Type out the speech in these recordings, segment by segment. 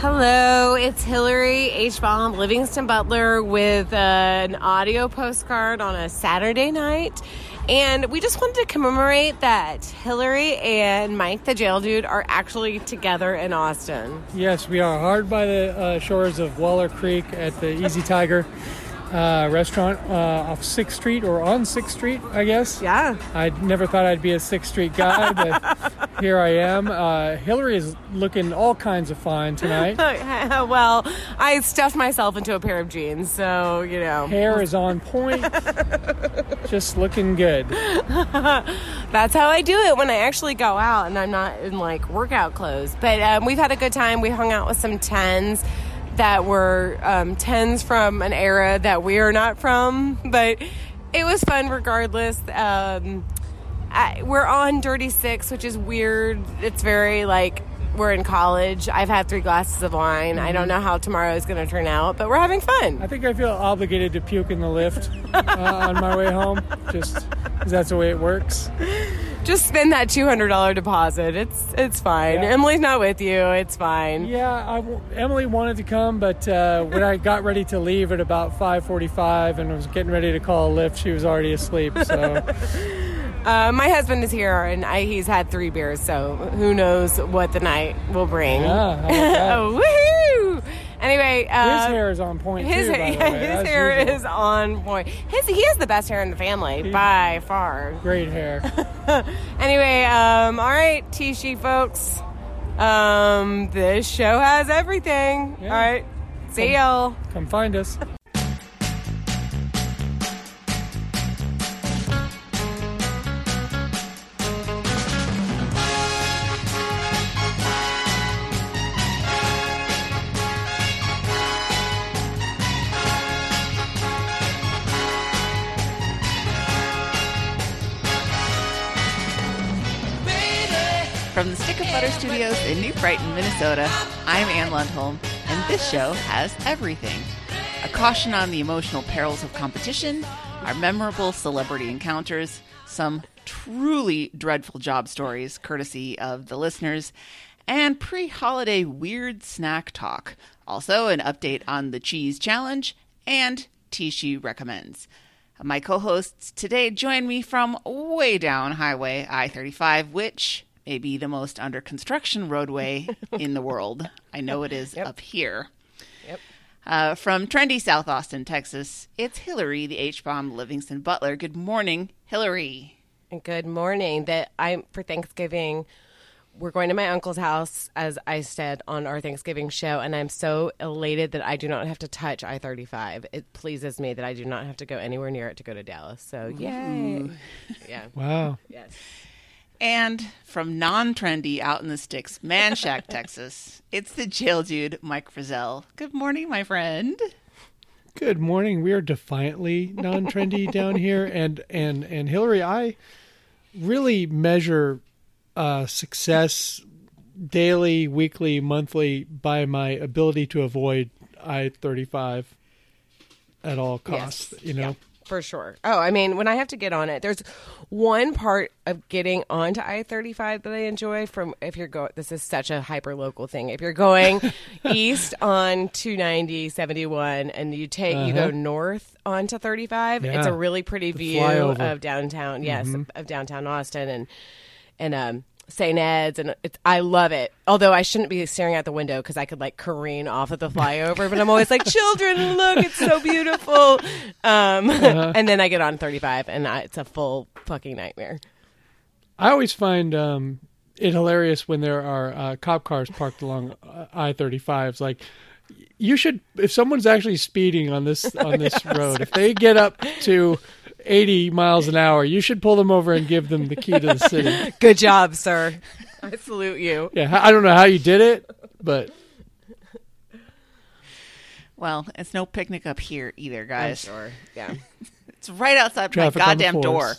Hello, it's Hillary H bomb, Livingston Butler, with uh, an audio postcard on a Saturday night. And we just wanted to commemorate that Hillary and Mike, the jail dude, are actually together in Austin. Yes, we are hard by the uh, shores of Waller Creek at the Easy Tiger uh, restaurant uh, off Sixth Street or on Sixth Street, I guess. Yeah. I never thought I'd be a Sixth Street guy, but here I am. Uh, Hillary is looking all kinds of fine tonight. well, I stuffed myself into a pair of jeans, so, you know. Hair is on point, just looking good. That's how I do it when I actually go out and I'm not in like workout clothes. But um, we've had a good time. We hung out with some tens that were um, tens from an era that we are not from, but it was fun regardless. Um, I, we're on Dirty Six, which is weird. It's very like we're in college. I've had three glasses of wine. Mm-hmm. I don't know how tomorrow is going to turn out, but we're having fun. I think I feel obligated to puke in the lift uh, on my way home, just because that's the way it works just spend that two hundred dollar deposit. It's it's fine. Yeah. Emily's not with you. It's fine. Yeah, Emily wanted to come, but uh, when I got ready to leave at about five forty five and was getting ready to call a lift, she was already asleep. So. Uh, my husband is here, and I, he's had three beers, so who knows what the night will bring. Yeah, woohoo! Anyway, uh, his hair is on point. His, too, yeah, his hair usual. is on point. His he has the best hair in the family he, by far. Great hair. anyway, um, all right, T-She folks. Um, this show has everything. Yeah. All right, see y'all. Come find us. Brighton, Minnesota, I'm Ann Lundholm, and this show has everything a caution on the emotional perils of competition, our memorable celebrity encounters, some truly dreadful job stories courtesy of the listeners, and pre holiday weird snack talk. Also, an update on the cheese challenge and T-She recommends. My co hosts today join me from way down Highway I 35, which maybe the most under construction roadway in the world. I know it is yep. up here. Yep. Uh, from trendy South Austin, Texas, it's Hillary, the H bomb Livingston Butler. Good morning, Hillary. Good morning. That I'm for Thanksgiving we're going to my uncle's house, as I said on our Thanksgiving show, and I'm so elated that I do not have to touch I 35. It pleases me that I do not have to go anywhere near it to go to Dallas. So, yay. Yeah. Wow. Yes. And from non trendy out in the sticks, Manchaca, Texas, it's the jail dude, Mike Frizzell. Good morning, my friend. Good morning. We are defiantly non trendy down here. And, and, and Hillary, I really measure uh, success daily, weekly, monthly by my ability to avoid I 35 at all costs, yes. you know? For sure. Oh, I mean, when I have to get on it, there's one part of getting onto I 35 that I enjoy from if you're going, this is such a hyper local thing. If you're going east on 290, 71, and you take, uh-huh. you go uh-huh. north onto 35, yeah. it's a really pretty the view flyover. of downtown, yes, mm-hmm. of downtown Austin. And, and, um, St. Ed's, and it's, I love it. Although I shouldn't be staring out the window because I could like careen off of the flyover, but I'm always like, "Children, look, it's so beautiful." Um, uh-huh. And then I get on 35, and I, it's a full fucking nightmare. I always find um, it hilarious when there are uh, cop cars parked along uh, I-35s. Like, you should, if someone's actually speeding on this on this road, if they get up to 80 miles an hour, you should pull them over and give them the key to the city. Good job, sir. I salute you. Yeah, I don't know how you did it, but well, it's no picnic up here either, guys. I'm sure. Yeah. it's right outside Traffic my goddamn door.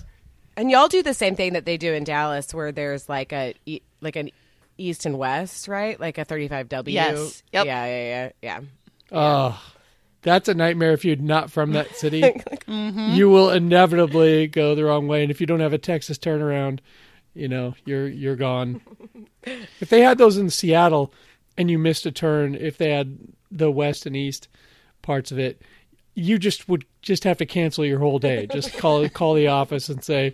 And y'all do the same thing that they do in Dallas where there's like a like an east and west, right? Like a 35W. Yes. Yep. Yeah, yeah, yeah, yeah. Oh, that's a nightmare if you're not from that city. mm-hmm. You will inevitably go the wrong way, and if you don't have a Texas turnaround, you know you're you're gone. if they had those in Seattle, and you missed a turn, if they had the west and east parts of it, you just would just have to cancel your whole day. Just call call the office and say,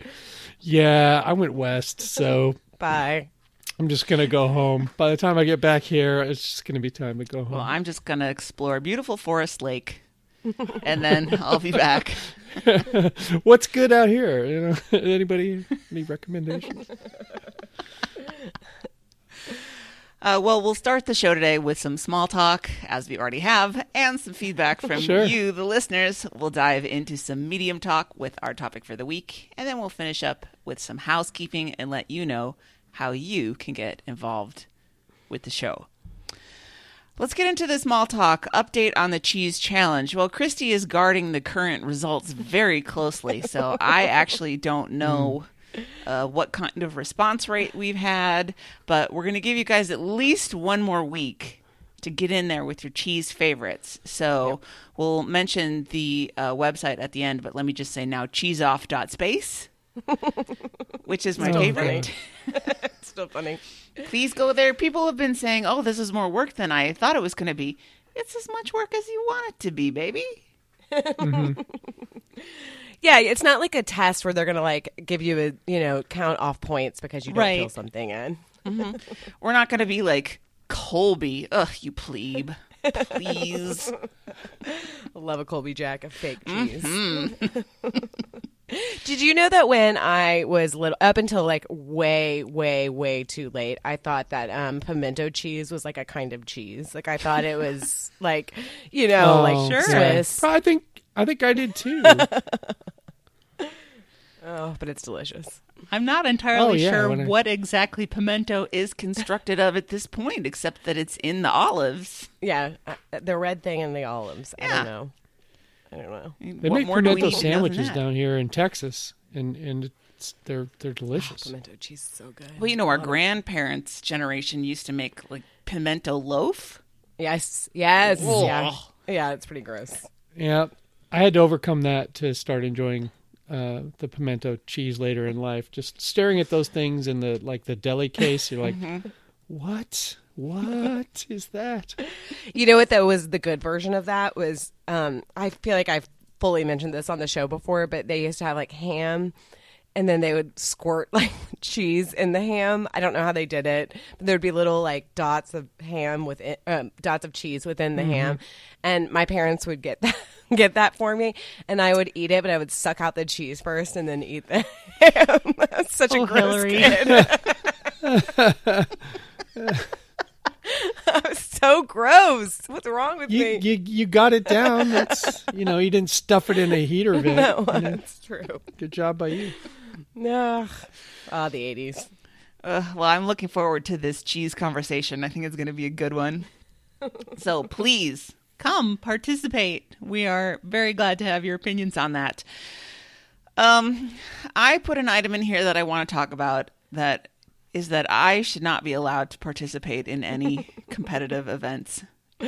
"Yeah, I went west, so Bye. I'm just gonna go home." By the time I get back here, it's just gonna be time to go home. Well, I'm just going to explore beautiful Forest Lake. and then I'll be back. What's good out here? You know, anybody any recommendations? Uh, well, we'll start the show today with some small talk, as we already have, and some feedback from Sure. you, the listeners. We'll dive into some medium talk with our topic for the week, and then we'll finish up with some housekeeping and let you know how you can get involved with the show. Let's get into the small talk. Update on the cheese challenge. Well, Christy is guarding the current results very closely, so I actually don't know uh, what kind of response rate we've had, but we're going to give you guys at least one more week to get in there with your cheese favorites. So we'll mention the uh, website at the end, but let me just say now cheeseoff.space, which is my Still favorite. It's still funny. Please go there. People have been saying, oh, this is more work than I thought it was going to be. It's as much work as you want it to be, baby. Mm-hmm. Yeah, it's not like a test where they're gonna like give you a you know count off points because you don't Right. fill something in. Mm-hmm. We're not going to be like Colby. Ugh, you plebe. Please. Love a Colby Jack of fake cheese. Did you know that when I was little, up until like way, way, way too late, I thought that um, pimento cheese was like a kind of cheese. Like I thought it was like, you know, Oh, like sure. Swiss. I think I think I did too. Oh, but it's delicious. I'm not entirely Oh, yeah, sure when I- what exactly pimento is constructed of at this point, except that it's in the olives. Yeah, uh, the red thing in the olives. I don't know. I don't know. They what make more pimento need to know than sandwiches down here in Texas, and and it's, they're they're delicious. Pimento cheese is so good. Well, you know, our grandparents' generation used to make like pimento loaf. Yes, yes, yeah, yeah. It's pretty gross. Yeah, I had to overcome that to start enjoying uh, the pimento cheese later in life. Just staring at those things in the like the deli case, you're like, what? What is that? You know what? That was the good version of that. Was um, I feel like I've fully mentioned this on the show before, but they used to have like ham, and then they would squirt like cheese in the ham. I don't know how they did it, but there'd be little like dots of ham with um, dots of cheese within the ham, and my parents would get that. Get that for me, and I would eat it, but I would suck out the cheese first and then eat the ham. That's such a Oh, gross Hillary. kid. I was so gross. What's wrong with You me? you you got it down. That's you know you didn't stuff it in a heater vent. No, You know, that's true. Good job by you. No. Ah, the 80s. Uh, well, I'm looking forward to this cheese conversation. I think it's going to be a good one. so please come participate. We are very glad to have your opinions on that. Um, I put an item in here that I want to talk about that is that I should not be allowed to participate in any competitive events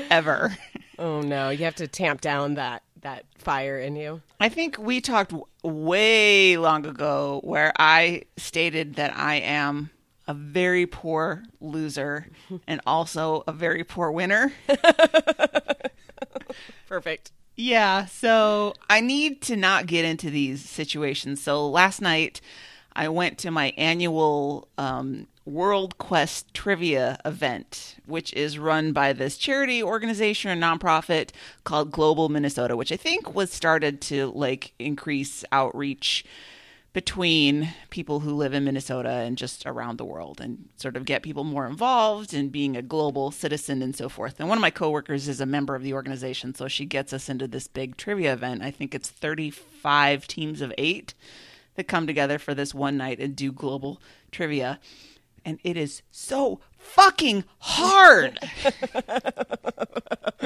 ever. Oh no, you have to tamp down that that fire in you. I think we talked w- way long ago where I stated that I am a very poor loser and also a very poor winner. Perfect. Yeah, so I need to not get into these situations. So last night I went to my annual um, World Quest trivia event, which is run by this charity organization or nonprofit called Global Minnesota, which I think was started to like increase outreach between people who live in Minnesota and just around the world and sort of get people more involved in being a global citizen and so forth. And one of my coworkers is a member of the organization, so she gets us into this big trivia event. I think it's 35 teams of 8 that come together for this one night and do global trivia. And it is so fucking hard.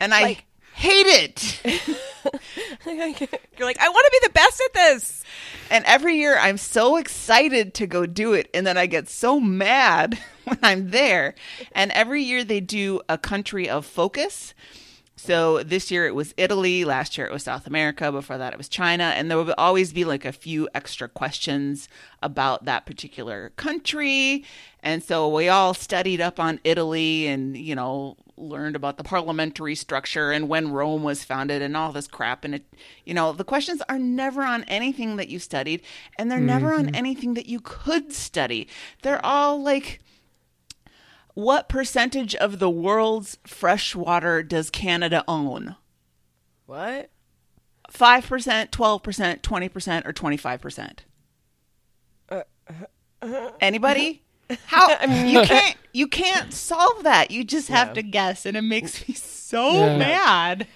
and I hate it. You're like, I want to be the best at this. And every year I'm so excited to go do it. And then I get so mad when I'm there. And every year they do a country of focus So this year it was Italy, last year it was South America, before that it was China, and there would always be like a few extra questions about that particular country. And so we all studied up on Italy and, you know, learned about the parliamentary structure and when Rome was founded and all this crap. And it, you know, the questions are never on anything that you studied and they're never on mm-hmm. anything that you could study. They're all like, what percentage of the world's fresh water does Canada own? What? 5%, 12%, 20%, or 25%? Uh, uh, uh, Anybody? How you can't you can't solve that. You just have Yeah. to guess and it makes me so Yeah. mad.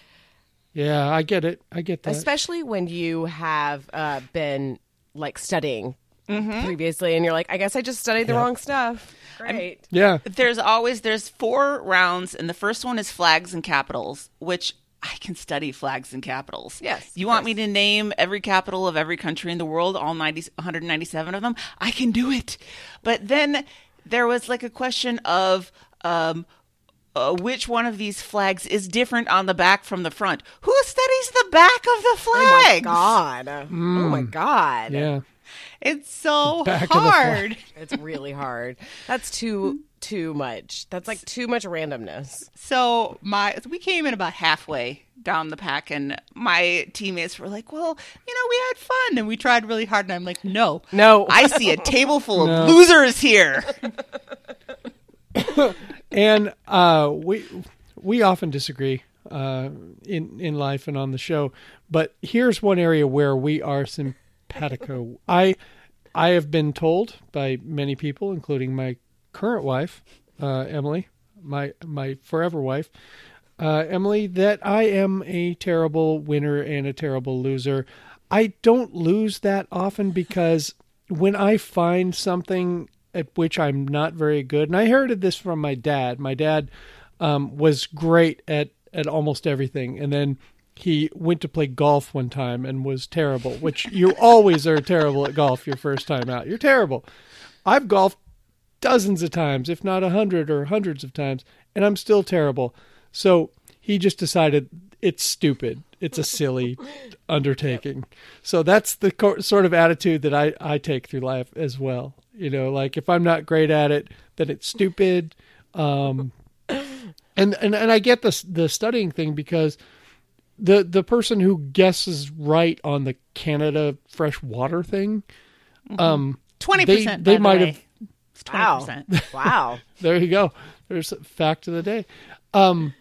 Yeah, I get it. I get that. Especially when you have uh, been like studying Mm-hmm. previously, and you're like, I guess I just studied the Yeah. wrong stuff. Great. yeah. There's always there's four rounds and the first one is flags and capitals, which I can study flags and capitals. Yes, You want course. me to name every capital of every country in the world, all 90, 197 of them? I can do it. But then there was like a question of um, uh, which one of these flags is different on the back from the front? Who studies the back of the flag? Oh my flags? god. Oh my god. Yeah. It's so Back of the flag. hard. It's really hard. That's too too much. That's like too much randomness. So my we came in about halfway down the pack, and my teammates were like, "Well, you know, we had fun and we tried really hard." And I'm like, "No, No. I see a table full No. of losers here." and uh, we we often disagree uh, in in life and on the show. But here's one area where we are simpatico. I I have been told by many people, including my current wife, uh, Emily, my my forever wife, uh, Emily, that I am a terrible winner and a terrible loser. I don't lose that often because when I find something at which I'm not very good, and I inherited this from my dad. My dad um, was great at at almost everything, and then he went to play golf one time and was terrible. Which you always are terrible at golf your first time out. You're terrible. I've golfed dozens of times, if not a hundred or hundreds of times, and I'm still terrible. So he just decided it's stupid. It's a silly undertaking. So that's the co- sort of attitude that I, I take through life as well. You know, like if I'm not great at it, then it's stupid. Um, and, and and I get the the studying thing because the the person who guesses right on the Canada fresh water thing, um, twenty percent. they by might the have- Wow. Wow. there you go. There's a fact of the day. Um,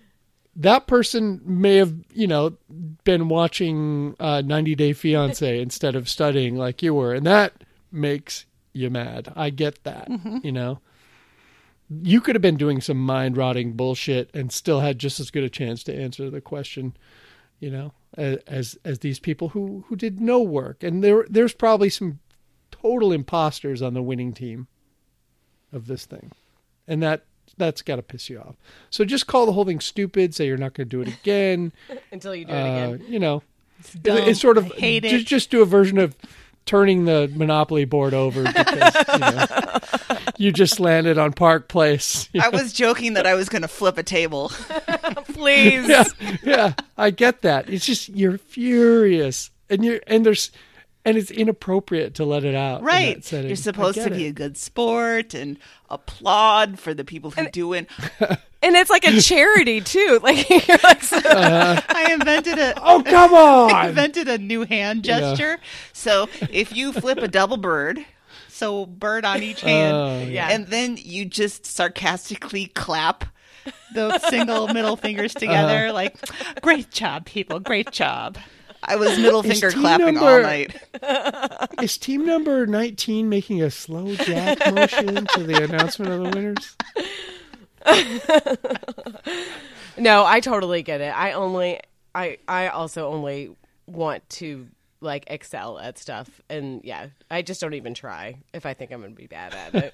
that person may have, you know, been watching uh, 90 Day Fiance instead of studying like you were, and that makes you mad. I get that. You know, you could have been doing some mind rotting bullshit and still had just as good a chance to answer the question. You know, as as these people who who did no work, and there there's probably some total imposters on the winning team of this thing, and that that's got to piss you off. So just call the whole thing stupid. Say you're not going to do it again. Until you do it uh, again. you know. It's, it's sort of I hate ju- it. Just do a version of turning the Monopoly board over because you, know, you just landed on Park Place. I was joking that I was going to flip a table. Please. yeah, yeah, I get that. It's just you're furious, and you're and there's and it's inappropriate to let it out. in Right. that setting. You're supposed to be it. a good sport and applaud for the people who do it. And it's like a charity too. Like you're like so- I invented a Oh come on, I on! invented a new hand Yeah. gesture. So if you flip a double bird, so bird on each hand, Oh, yeah. and then you just sarcastically clap the single middle fingers together, Uh-huh. like, great job, people, great job. I was middle finger clapping all night. Is team number 19 making a slow jack motion to the announcement of the winners? No, I totally get it. I only I I also only want to like excel at stuff and yeah, I just don't even try if I think I'm going to be bad at it.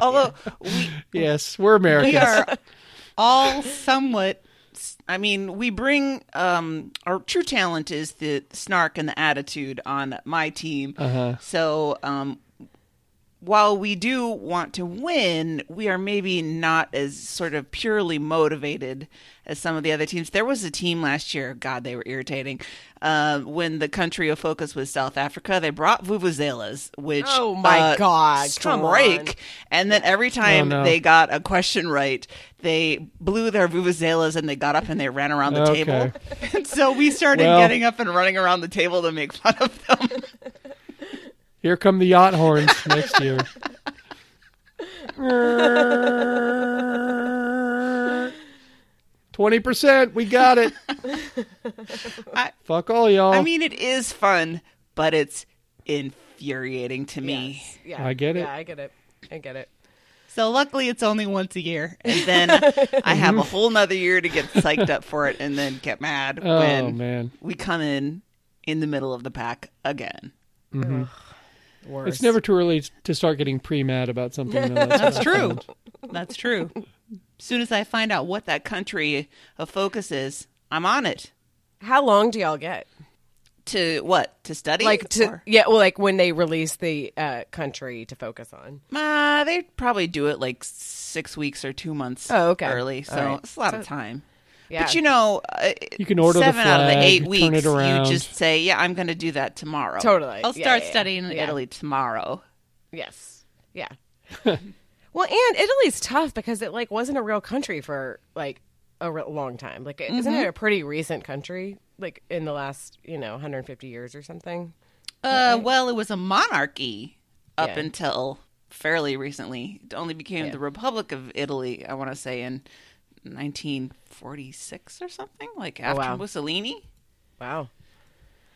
Although we, Yes, we're Americans. we are all somewhat i mean we bring um our true talent is the snark and the attitude on my team Uh-huh. so um while we do want to win, we are maybe not as sort of purely motivated as some of the other teams. There was a team last year, God, they were irritating. Uh, when the country of focus was South Africa, they brought vuvuzelas, which Oh my uh, God, strike. And then every time Oh, no. they got a question right, they blew their vuvuzelas and they got up and they ran around the Okay. table. And so we started Well- getting up and running around the table to make fun of them. Here come the yacht horns next year. Twenty percent, we got it. I- Fuck all y'all. I mean, it is fun, but it's infuriating to me. Yes. Yeah, I get it. Yeah, I get it. I get it. So luckily, it's only once a year, and then I have a whole nother year to get psyched up for it, and then get mad oh when man, we come in in the middle of the pack again. Mm-hmm. Worse. it's never too early to start getting pre-mad about something. though. That's what I true. That's true. As soon as I find out what that country of focus is, I'm on it. How long do y'all get? To what? To study? Like to Or- yeah, well, like when they release the uh, country to focus on. Uh, they probably do it like six weeks or two months Oh, okay. early, so All right. it's a lot So- of time. Yeah, But you know, uh, You can order the seven out of the flag, eight turn weeks. it around. You just say, "Yeah, I'm going to do that tomorrow." Totally. I'll Yeah, start yeah, yeah. studying in Italy tomorrow. Yes. Yeah. well, and Italy's tough because it like wasn't a real country for like a re- long time. Like, is isn't it a pretty recent country? Like in the last, you know, 150 years or something. Uh, well, it was a monarchy up Yeah. until fairly recently. It only became Yeah. the Republic of Italy. I want to say in 1946 or something, like oh, after wow. Mussolini. Wow.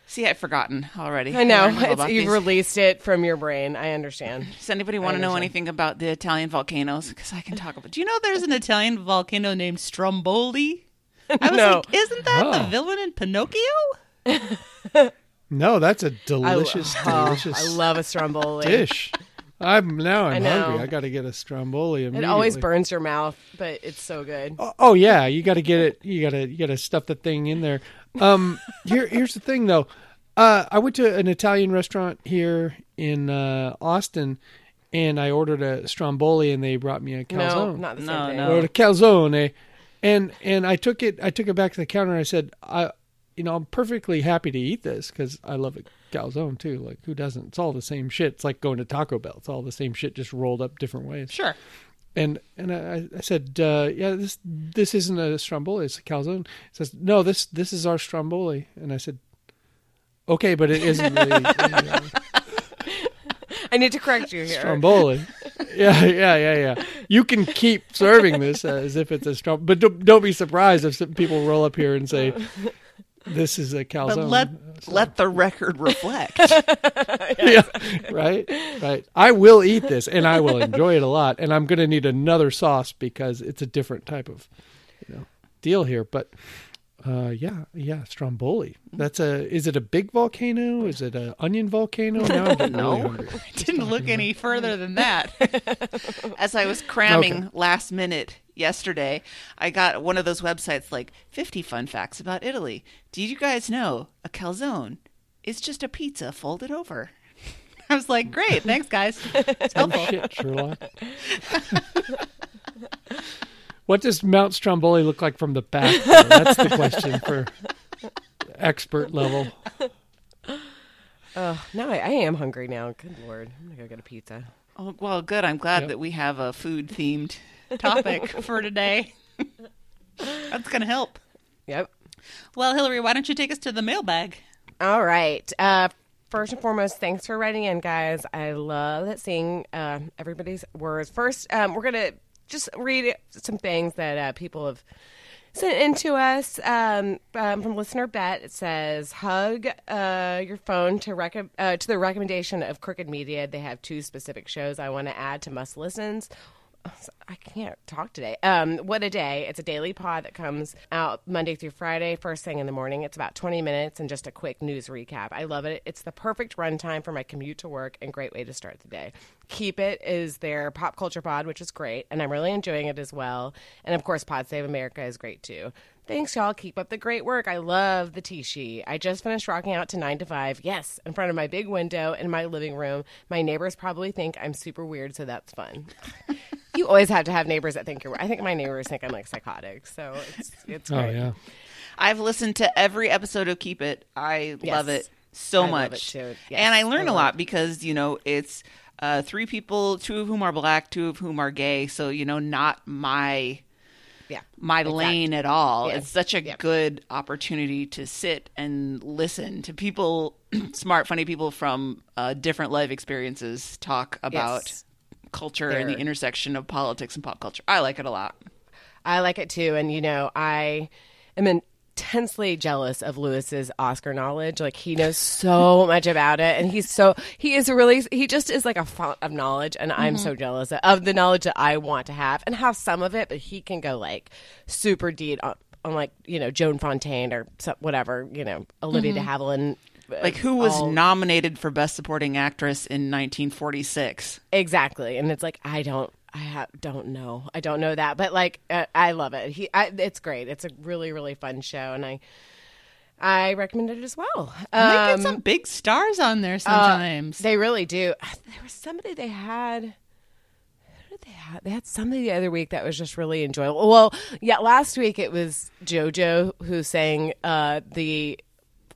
See, I've forgotten already. I know. learned all It's, you've these. released it from your brain. I understand. Does anybody want to know anything about the Italian volcanoes? Because I can talk about. Do you know there's an Italian volcano named Stromboli? I was No. like, isn't that the Oh. villain in Pinocchio? No, that's a delicious, oh, delicious I love a stromboli. dish. I'm now I'm I hungry. I got to get a stromboli. It always burns your mouth, but it's so good. Oh, oh, yeah, you got to get it. You got to you got to stuff the thing in there. Um, here here's the thing though. Uh, I went to an Italian restaurant here in uh, Austin, and I ordered a stromboli, and they brought me a calzone. No, calzone. not the same No, thing. no. or a calzone, and and I took it. I took it back to the counter. and I said, I, you know, I'm perfectly happy to eat this because I love a calzone too. Like who doesn't? It's all the same shit. It's like going to Taco Bell. It's all the same shit, just rolled up different ways. Sure. And and I, I said, uh, yeah, this this isn't a stromboli. It's a calzone. He says, no, this this is our stromboli. And I said, okay, but it isn't really uh, I need to correct you here. stromboli. yeah, yeah, yeah, yeah. You can keep serving this as if it's a strom, but don't, don't be surprised if some people roll up here and say, this is a calzone. But let let the record reflect. yeah, right, right. I will eat this, and I will enjoy it a lot. And I'm going to need another sauce because it's a different type of, you know, deal here. But uh, yeah, yeah, Stromboli. That's a. Is it a big volcano? Is it a onion volcano? Now I'm really No. Didn't look any further than that. As I was cramming Okay. last minute yesterday, I got one of those websites like 50 fun facts about Italy. Did you guys know a calzone is just a pizza folded over? I was like, great, thanks, guys. It's Oh helpful. shit, Sherlock. What does Mount Stromboli look like from the back? though? That's the question for expert level. Oh, no, I, I am hungry now. Good lord, I'm gonna go get a pizza. Oh, well, good. I'm glad Yep. that we have a food themed topic for today. That's going to help. Yep. Well, Hillary, why don't you take us to the mailbag? All right. Uh, first and foremost, thanks for writing in, guys. I love seeing uh, everybody's words. First, um, we're gonna just read some things that uh, people have sent in to us um, um, from listener Bet. It says, "Hug uh, your phone to rec- uh, to the recommendation of Crooked Media. They have two specific shows I want to add to must listens." I can't talk today. Um, what a day! It's a daily pod that comes out Monday through Friday, first thing in the morning. It's about twenty minutes and just a quick news recap. I love it. It's the perfect runtime for my commute to work and great way to start the day. Keep It is their pop culture pod, which is great, and I'm really enjoying it as well. And of course, Pod Save America is great too. Thanks, y'all. Keep up the great work. I love the tea sheet. I just finished rocking out to nine to five. Yes, in front of my big window in my living room. My neighbors probably think I'm super weird, so that's fun. you always have to have neighbors that think you're. I think my neighbors think I'm like psychotic, so it's it's Oh yeah. I've listened to every episode of Keep It. I love it so I love much. it too. Yes, and I I learn a love lot because, you know, it's uh, three people, two of whom are black, two of whom are gay. So, you know, not my Yeah, my lane at all. Yeah. It's such a Yep. good opportunity to sit and listen to people, smart, funny people from uh, different life experiences talk about Yes. Culture and the intersection of politics and pop culture. I like it a lot. I like it too, and you know, I am intensely jealous of Louis's Oscar knowledge. Like he knows so much about it, and he's so he is really he just is like a font of knowledge, and I'm so mm-hmm. jealous of the knowledge that I want to have and have some of it, but he can go like super deep on, on like you know Joan Fontaine or whatever you know Olivia de mm-hmm. Havilland. Uh, Like, who was all- nominated for Best Supporting Actress in 1946? Exactly, and it's like I don't, I ha- don't know, I don't know that, but like uh, I love it. He, I, it's great. It's a really, really fun show, and I, I recommend it as well. they Um, get some big stars on there sometimes. they really do. There was somebody they had. Who did they have? They had somebody the other week that was just really enjoyable. Well, yeah, last week it was JoJo who sang uh, the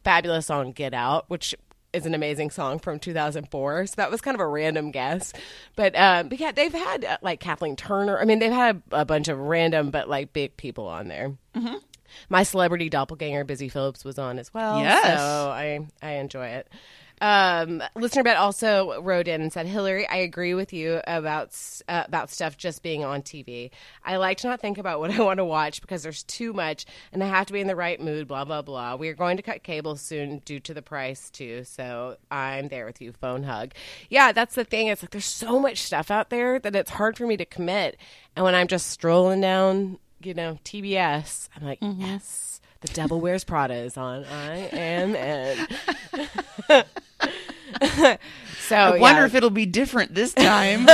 fabulous song "Get Out," which is an amazing song from 2004. So that was kind of a random guess, but um, but yeah, they've had uh, like Kathleen Turner. I mean, they've had a, a bunch of random but like big people on there. My celebrity doppelganger, Busy Phillips, was on as well. Yes. So I I enjoy it. Um, listener bet also wrote in and said, "Hillary, I agree with you about uh, about stuff just being on TV. I like to not think about what I want to watch because there's too much, and I have to be in the right mood. Blah blah blah. We are going to cut cable soon due to the price too. So I'm there with you. Phone hug. Yeah, that's the thing. It's like there's so much stuff out there that it's hard for me to commit. And when I'm just strolling down, you know, TBS, I'm like, yes." The Devil Wears Prada is on. I am in. so I wonder yeah, if it'll be different this time.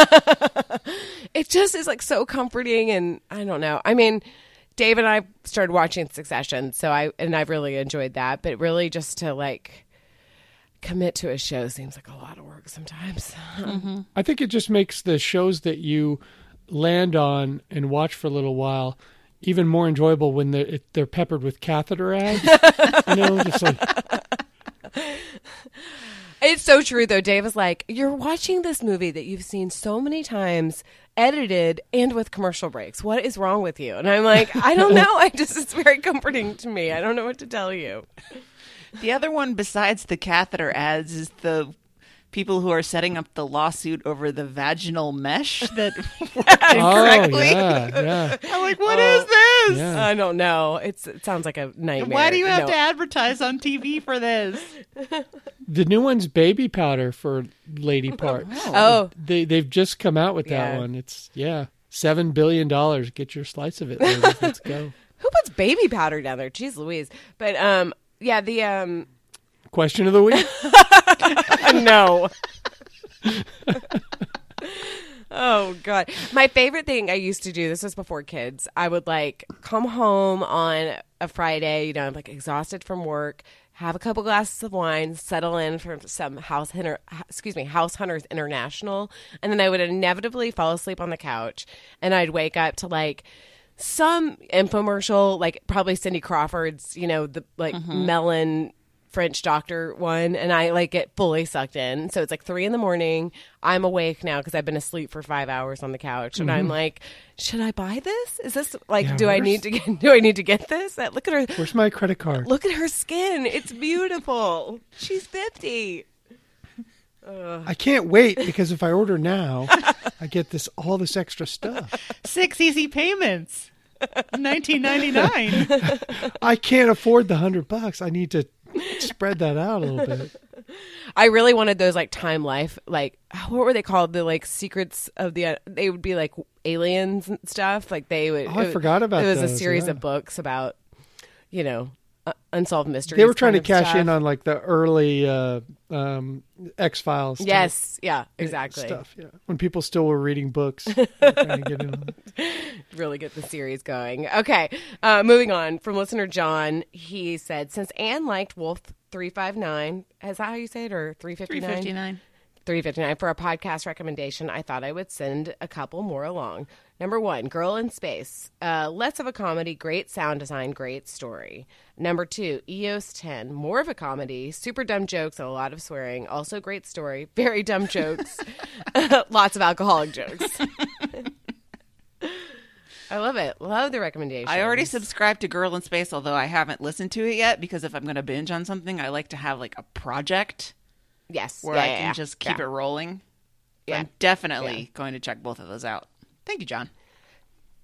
it just is like so comforting, and I don't know. I mean, Dave and I started watching Succession, so I and I've really enjoyed that. But really, just to like commit to a show seems like a lot of work sometimes. Mm-hmm. I think it just makes the shows that you land on and watch for a little while even more enjoyable when they're, they're peppered with catheter ads. you know, just like It's so true, though. Dave is like, you're watching this movie that you've seen so many times, edited and with commercial breaks. What is wrong with you? And I'm like, I don't know. I just it's very comforting to me. I don't know what to tell you. the other one, besides the catheter ads, is the people who are setting up the lawsuit over the vaginal mesh that worked oh incorrectly. yeah, yeah, I'm like, what is this? yeah. I don't know. It's it sounds like a nightmare. Why do you have No. to advertise on TV for this? The new one's baby powder for lady parts. Oh, They they've just come out with that Yeah. one. It's yeah, seven billion dollars. Get your slice of it. ladies. Let's go. who puts baby powder down there? Jeez Louise. But um, yeah, the um, Question of the week. no. oh god. My favorite thing I used to do, this was before kids. I would like come home on a Friday, you know, I'm like exhausted from work, have a couple glasses of wine, settle in for some House Hunter excuse me, House Hunters International, and then I would inevitably fall asleep on the couch and I'd wake up to like some infomercial, like probably Cindy Crawford's, you know, the like mm-hmm. melon French doctor one, and I like get fully sucked in. So it's like three in the morning. I'm awake now because I've been asleep for five hours on the couch, and I'm mm-hmm. like, should I buy this? Is this like, Yeah, do I need to get? Do I need to get this? Look at her. Where's my credit card? Look at her skin. It's beautiful. She's fifty. I can't wait because if I order now, I get this all this extra stuff. Six easy payments. 1999. I can't afford the hundred bucks. I need to spread that out a little bit. I really wanted those like Time Life, like what were they called? The like secrets of the. They would be like aliens and stuff. Like they would. Oh, I it- forgot about It was a series yeah. of books about, you know, unsolved mysteries. They were trying to kind of cash in on like the early uh, um, X Files. Yes, yeah, exactly. Stuff. Yeah. When people still were reading books. they were trying to get in really get the series going. Okay, uh, moving on from listener John. He said, since Anne liked Wolf three five nine, is that how you say it, or three fifty nine? 359. 359 for a podcast recommendation i thought i would send a couple more along number one girl in space uh, less of a comedy great sound design great story number two eos 10 more of a comedy super dumb jokes and a lot of swearing also great story very dumb jokes lots of alcoholic jokes i love it love the recommendation I already subscribed to Girl in Space, although I haven't listened to it yet because if I'm going to binge on something, I like to have like a project yes where Yeah, I yeah, can yeah. just keep it rolling. Yeah. I'm definitely going to check both of those out. Thank you, John.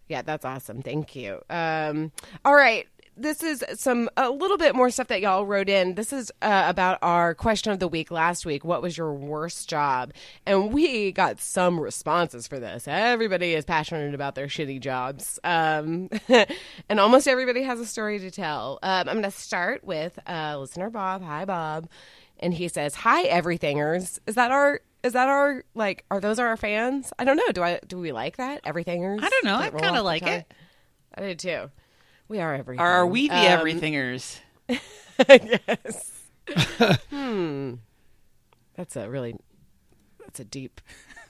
Yeah, that's awesome. Thank you. Um, all right. This is some a little bit more stuff that y'all wrote in. This is uh, about our question of the week last week. What was your worst job? And we got some responses for this. Everybody is passionate about their shitty jobs, um, and almost everybody has a story to tell. Um, I'm going to start with uh, listener Bob. Hi, Bob, and he says, "Hi, everythingers. Is that our is that our like are those our fans? I don't know. Do I do we like that? Everythingers? I don't know. Does I kinda like it. I did too. We are everything. Are we the Um, everythingers? yes. hmm. That's a really that's a deep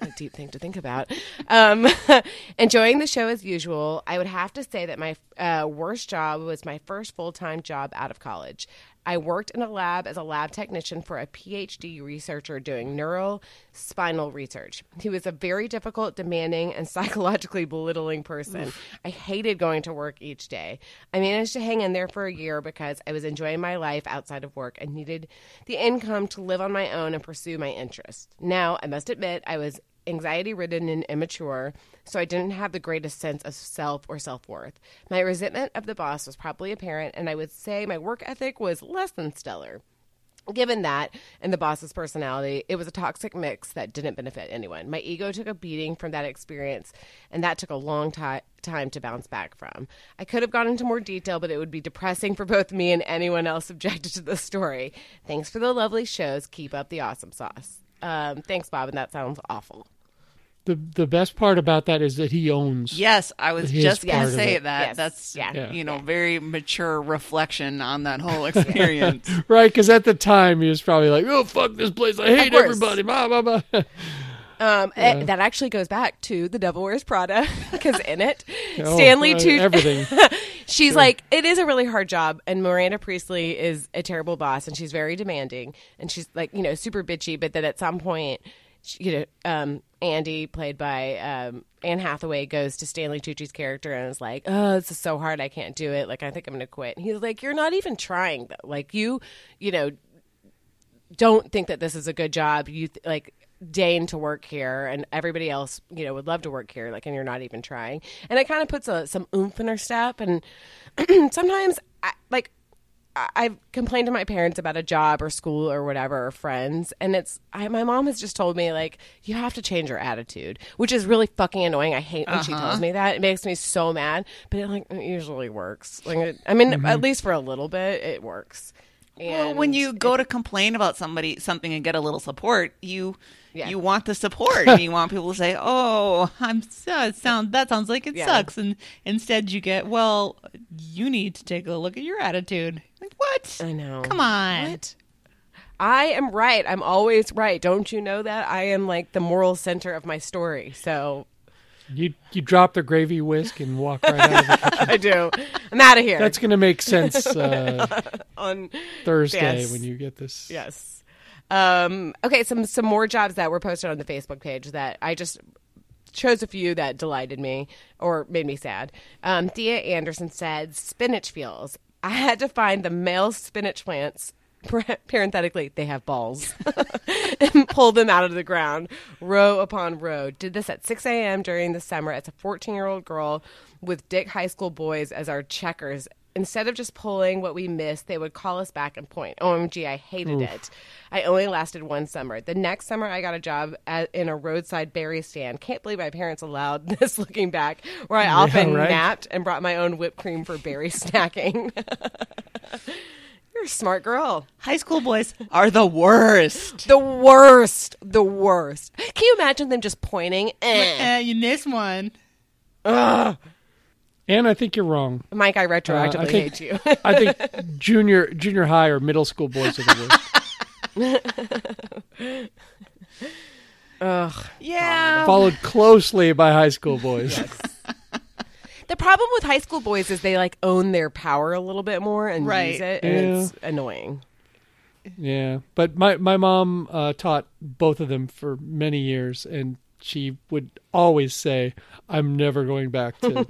a deep thing to think about. Um, enjoying the show as usual. I would have to say that my uh, worst job was my first full time job out of college. I worked in a lab as a lab technician for a PhD researcher doing neural spinal research. He was a very difficult, demanding, and psychologically belittling person. I hated going to work each day. I managed to hang in there for a year because I was enjoying my life outside of work and needed the income to live on my own and pursue my interests. Now, I must admit, I was anxiety ridden and immature, so I didn't have the greatest sense of self or self worth. My resentment of the boss was probably apparent, and I would say my work ethic was less than stellar. Given that and the boss's personality, it was a toxic mix that didn't benefit anyone. My ego took a beating from that experience, and that took a long ti- time to bounce back from. I could have gone into more detail, but it would be depressing for both me and anyone else subjected to the story. Thanks for the lovely shows. Keep up the awesome sauce. Um, thanks, Bob, and that sounds awful. The the best part about that is that he owns. Yes, I was just gonna say that. Yes. That's Yeah. Yeah. you know very mature reflection on that whole experience. Right, because at the time he was probably like, "Oh fuck this place! I hate everybody!" Blah blah blah. Um, eh, that actually goes back to The Devil Wears Prada because in it, Oh, Stanley uh, Tucci. everything. she's like, it is a really hard job, and Miranda Priestly is a terrible boss, and she's very demanding, and she's like, you know, super bitchy. But then at some point, she, you know, um, Andy, played by um, Anne Hathaway, goes to Stanley Tucci's character and is like, "Oh, this is so hard. I can't do it. Like, I think I'm going to quit." And he's like, "You're not even trying, though. Like, you, you know, don't think that this is a good job. You th- like." Deign to work here and everybody else you know would love to work here like and you're not even trying and it kind of puts a, some oomph in her step and sometimes I, like I've complained to my parents about a job or school or whatever or friends, and it's I, my mom has just told me like you have to change your attitude, which is really fucking annoying. I hate when she tells uh-huh. me that; it makes me so mad. But it like it usually works. Like it, I mean, at mm-hmm. least for a little bit, it works. Well, when you go to complain about somebody something and get a little support, you Yeah. you want the support. and you want people to say, "Oh, I'm so it sound that sounds like it Yeah. sucks," and instead you get, "Well, you need to take a look at your attitude." Like what? I know. Come on. What? I am right. I'm always right. Don't you know that? I am like the moral center of my story. So You you drop the gravy whisk and walk right out of the kitchen. I do. I'm out of here. That's going to make sense uh, on Thursday Yes. when you get this. Yes. Um, okay, some some more jobs that were posted on the Facebook page that I just chose a few that delighted me or made me sad. Um, Thea Anderson said spinach fields. I had to find the male spinach plants. Parenthetically, they have balls, and pull them out of the ground row upon row. Did this at 6 a.m. during the summer as a 14 year old girl with Dick High School boys as our checkers instead of just pulling what we missed, they would call us back and point. OMG, I hated it. I only lasted one summer. The next summer, I got a job at, in a roadside berry stand. Can't believe my parents allowed this looking back, where I often right. napped and brought my own whipped cream for berry snacking. You're a smart girl. High school boys are the worst. The worst. The worst. Can you imagine them just pointing? Eh. Eh, you missed one. Ugh. And I think you're wrong. Mike, I retroactively Uh, I think- hate you. I think junior junior high or middle school boys are the worst. Ugh. Yeah. Followed closely by high school boys. The problem with high school boys is they like own their power a little bit more and Right. use it, and Yeah. it's annoying. Yeah, but my my mom uh, taught both of them for many years, and she would always say, "I'm never going back to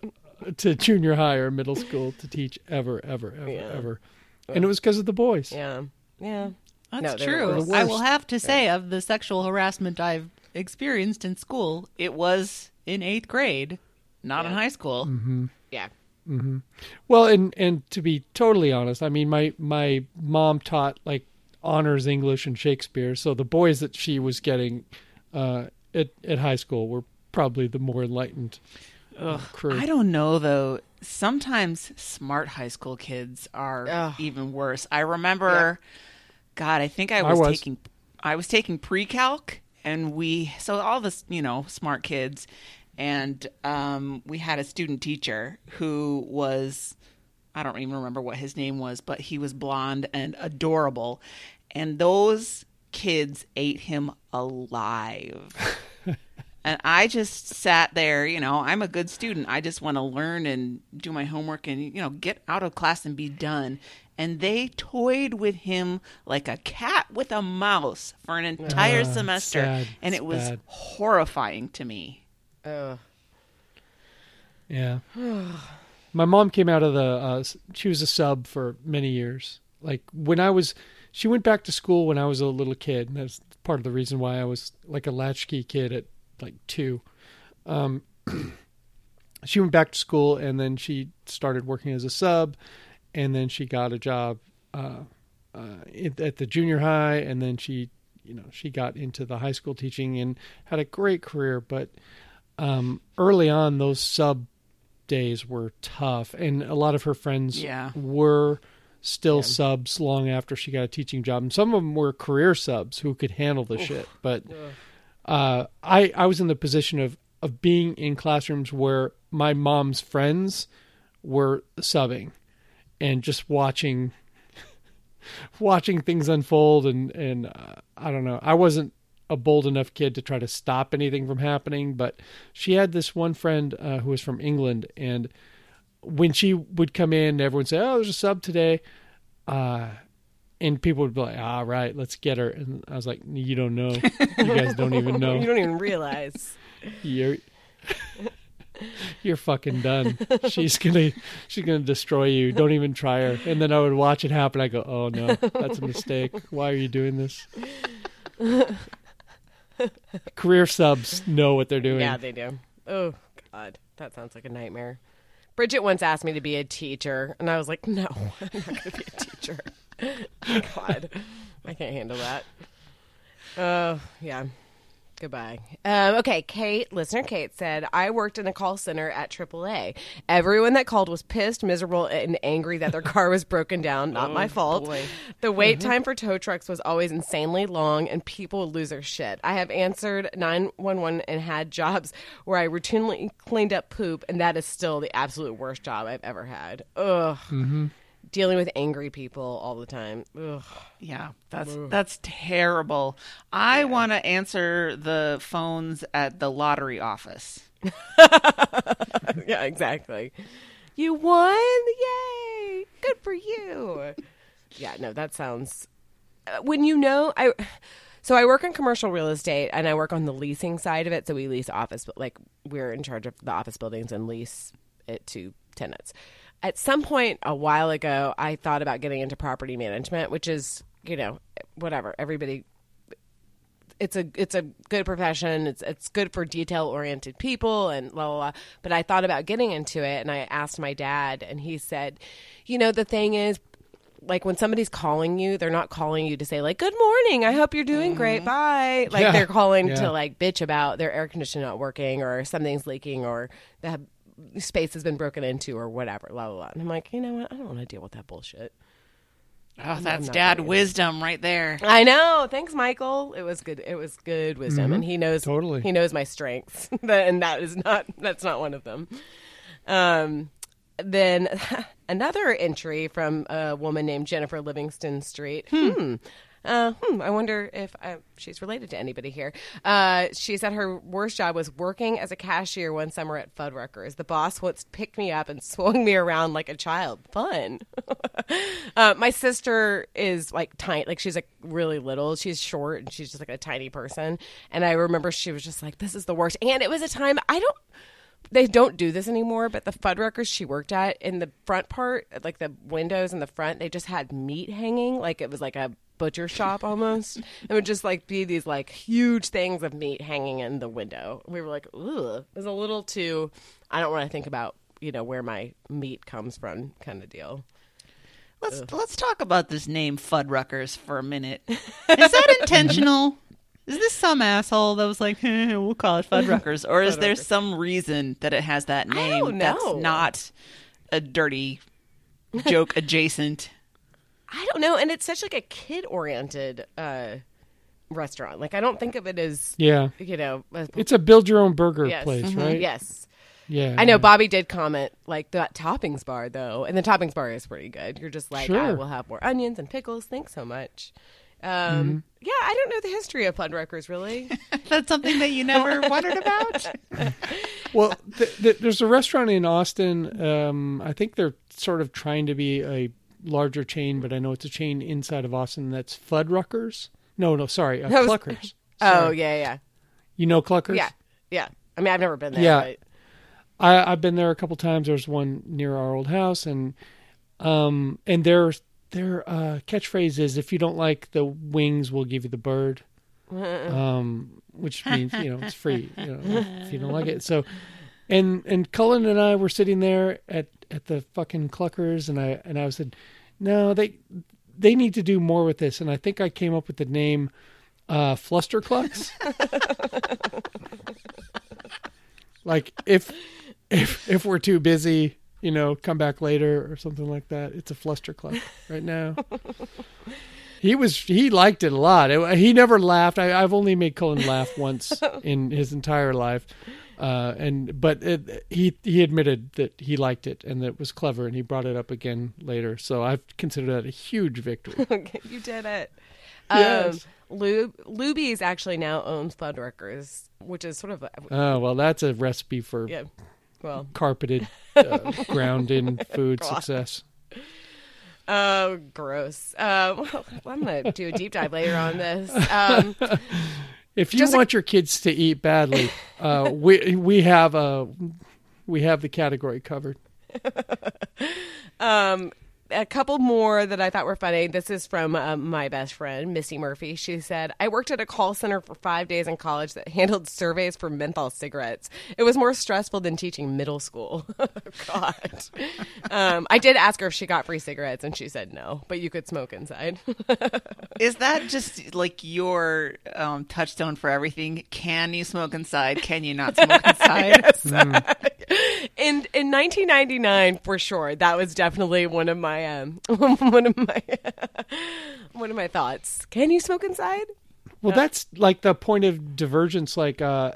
to junior high or middle school to teach ever, ever, ever, Yeah. ever." And it was because of the boys. Yeah, yeah. That's No, true. I will have to say, of the sexual harassment I've experienced in school, it was in eighth grade, not in high school. Yeah. Hmm. Well, and and to be totally honest, I mean, my my mom taught like honors English and Shakespeare, so the boys that she was getting uh, at at high school we were probably the more enlightened uh, crew. I don't know though. Sometimes smart high school kids are Ugh. even worse. I remember, God, I think I I was, was. taking, I was taking pre-calc, and we so all this, you know, smart kids, and um, we had a student teacher who was, I don't even remember what his name was, but he was blonde and adorable, and those kids ate him alive. And I just sat there, you know, I'm a good student. I just want to learn and do my homework and, you know, get out of class and be done. And they toyed with him like a cat with a mouse for an entire it's semester. sad. And It's it was bad. horrifying to me. Ugh. Yeah. My mom came out of the. Uh, she was a sub for many years. Like when I was, she went back to school when I was a little kid. And that's part of the reason why I was like a latchkey kid at like two. Um, she went back to school and then she started working as a sub, and then she got a job uh, uh, at the junior high, and then she, you know, she got into the high school teaching and had a great career. But um, early on, those sub days were tough, and a lot of her friends Yeah. were still Yeah. subs long after she got a teaching job, and some of them were career subs who could handle the shit. But uh, I I was in the position of of being in classrooms where my mom's friends were subbing, and just watching watching things unfold, and and uh, I don't know, I wasn't a bold enough kid to try to stop anything from happening, but she had this one friend uh, who was from England, and when she would come in, everyone would say, "Oh, there's a sub today," uh, and people would be like, "Ah, right, let's get her." And I was like, "You don't know. You guys don't even know. You don't even realize. You're you're fucking done. She's gonna she's gonna destroy you. Don't even try her." And then I would watch it happen. I go, "Oh no, that's a mistake. Why are you doing this?" Career subs know what they're doing. Yeah, they do. Oh God, that sounds like a nightmare. Bridget once asked me to be a teacher, and I was like, "No, I'm not going to be a teacher." God, I can't handle that. Oh, yeah. Goodbye. Um, okay, Kate, listener Kate said, I worked in a call center at AAA. Everyone that called was pissed, miserable, and angry that their car was broken down. Not my fault. boy. The wait time for tow trucks was always insanely long, and people would lose their shit. I have answered 911 and had jobs where I routinely cleaned up poop, and that is still the absolute worst job I've ever had. Ugh. Dealing with angry people all the time. Ugh. Yeah, that's that's terrible. I want to answer the phones at the lottery office. yeah, exactly. You won! Yay! Good for you. Yeah, no, that sounds. Uh, when you know, I. So I work in commercial real estate, and I work on the leasing side of it. So we lease office, but like we're in charge of the office buildings and lease it to tenants. At some point a while ago, I thought about getting into property management, which is you know whatever everybody it's a it's a good profession. It's it's good for detail oriented people and blah, blah blah. But I thought about getting into it, and I asked my dad, and he said, you know, the thing is. Like when somebody's calling you, they're not calling you to say like "Good morning, I hope you're doing great, mm-hmm. bye." Like Yeah. they're calling Yeah. to like bitch about their air conditioner not working or something's leaking or the space has been broken into or whatever. Blah blah blah. And I'm like, you know what? I don't want to deal with that bullshit. Oh, that's not dad ready. wisdom right there. I know. Thanks, Michael. It was good. It was good wisdom, and he knows Totally. He knows my strengths, and that is not. That's not one of them. Um, then another entry from a woman named Jennifer Livingston Street. Hmm. Uh, hmm, I wonder if uh, she's related to anybody here. Uh, she said her worst job was working as a cashier one summer at Fuddruckers. The boss once picked me up and swung me around like a child. Fun. uh, my sister is like tiny, like she's like really little. She's short and she's just like a tiny person. And I remember she was just like, "This is the worst." And it was a time I don't they don't do this anymore, but the Fuddruckers she worked at in the front part, like the windows in the front, they just had meat hanging, like it was like a butcher shop almost. it would just like be these like huge things of meat hanging in the window. We were like, ugh, it was a little too. I don't want to think about you know where my meat comes from, kind of deal. Let's let's talk about this name Fuddruckers for a minute. Is that intentional? Is this some asshole that was like, "Eh, we'll call it Fuddruckers, or is there some reason that it has that name that's not a dirty joke adjacent? I don't know, and it's such like a kid oriented uh, restaurant. Like I don't think of it as Yeah. you know. A, It's a build your own burger yes. place, Mhm. right? Yes. Yeah. I know Bobby did comment like that toppings bar though, and the toppings bar is pretty good. You're just like, I will have more onions and pickles. Thanks so much. Um, Mm-hmm. Yeah, I don't know the history of Fuddruckers really. That's something that you never wondered about. Well, th- th- there's a restaurant in Austin. Um, I think they're sort of trying to be a larger chain, but I know it's a chain inside of Austin that's Fuddruckers. No, no, sorry, uh, was- Cluckers. oh yeah, yeah, You know Cluckers? yeah, yeah. I mean, I've never been there. Yeah. but- I, I've been there a couple times. There's one near our old house, and um, and their their uh, catchphrase is, "If you don't like the wings, we'll give you the bird," um, which means you know it's free. You know, if you don't like it, so. And and Cullen and I were sitting there at, at the fucking Cluckers, and I and I said, "No, they they need to do more with this." And I think I came up with the name uh, Flusterclucks. like if if if we're too busy, you know, come back later or something like that. It's a Flustercluck right now. He was he liked it a lot. It- he never laughed. I, I've only made Cullen laugh once in his entire life, uh, and but it, he he admitted that he liked it and that it was clever, and he brought it up again later. So I've considered that a huge victory. Okay, you did it. Yes. Um, Lub- Luby's actually now owns Fuddruckers, which is sort of a, Oh well, that's a recipe for yeah. Well, carpeted, uh, ground in food God. success. Oh, gross. Uh, well, I'm going to do a deep dive later on this. Um, If you Just a- want your kids to eat badly, uh, we we have a we have the category covered. um, a couple more that I thought were funny. This is from um, my best friend, Missy Murphy. She said, I worked at a call center for five days in college that handled surveys for menthol cigarettes. It was more stressful than teaching middle school. God. um, I did ask her if she got free cigarettes, and she said no, but you could smoke inside. Is that just like your um, touchstone for everything? Can you smoke inside? Can you not smoke inside? Yes. in in 1999, for sure, that was definitely one of my um one of my one of my thoughts. Can you smoke inside? Well, that's like the point of divergence. Like uh,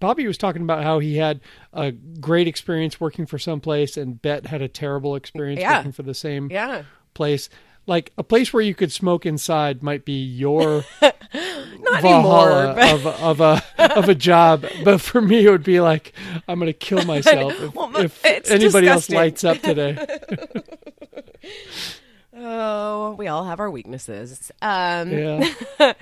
Bobby was talking about how he had a great experience working for some place, and Bet had a terrible experience Yeah. working for the same Yeah. place. Like a place where you could smoke inside might be your Not Valhalla anymore. But, of a, of a of a job, but for me it would be like I'm going to kill myself if, Well, if anybody else lights up today. oh, we all have our weaknesses. Um, Yeah,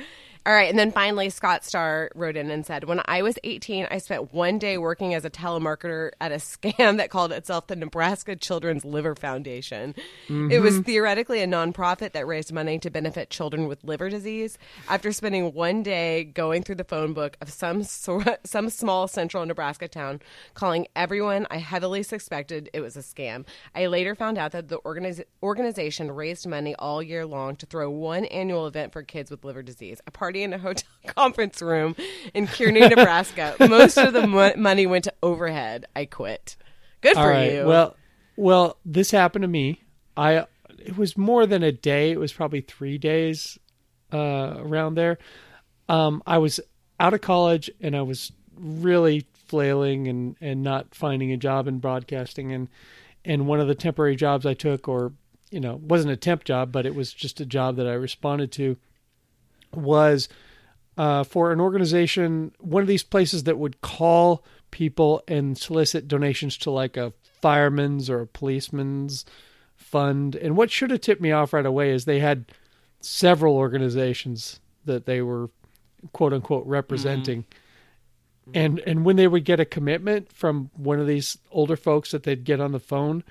All right, and then finally, Scott Starr wrote in and said, "When I was 18, I spent one day working as a telemarketer at a scam that called itself the Nebraska Children's Liver Foundation. It was mm-hmm. theoretically a nonprofit that raised money to benefit children with liver disease. After spending one day going through the phone book of some sor- some small central Nebraska town, calling everyone, I heavily suspected it was a scam. I later found out that the organiz- organization raised money all year long to throw one annual event for kids with liver disease, a party in a hotel conference room in Kearney, Nebraska. Most of the mo- money went to overhead. I quit. Good All for right. you. Well, well, this happened to me. I it was more than a day. It was probably three days uh, around there. Um, I was out of college and I was really flailing and and not finding a job in broadcasting and and one of the temporary jobs I took or you know wasn't a temp job but it was just a job that I responded to was uh, for an organization, one of these places that would call people and solicit donations to like a fireman's or a policeman's fund. And what should have tipped me off right away is they had several organizations that they were quote unquote representing. And and when they would get a commitment from one of these older folks that they'd get on the phone,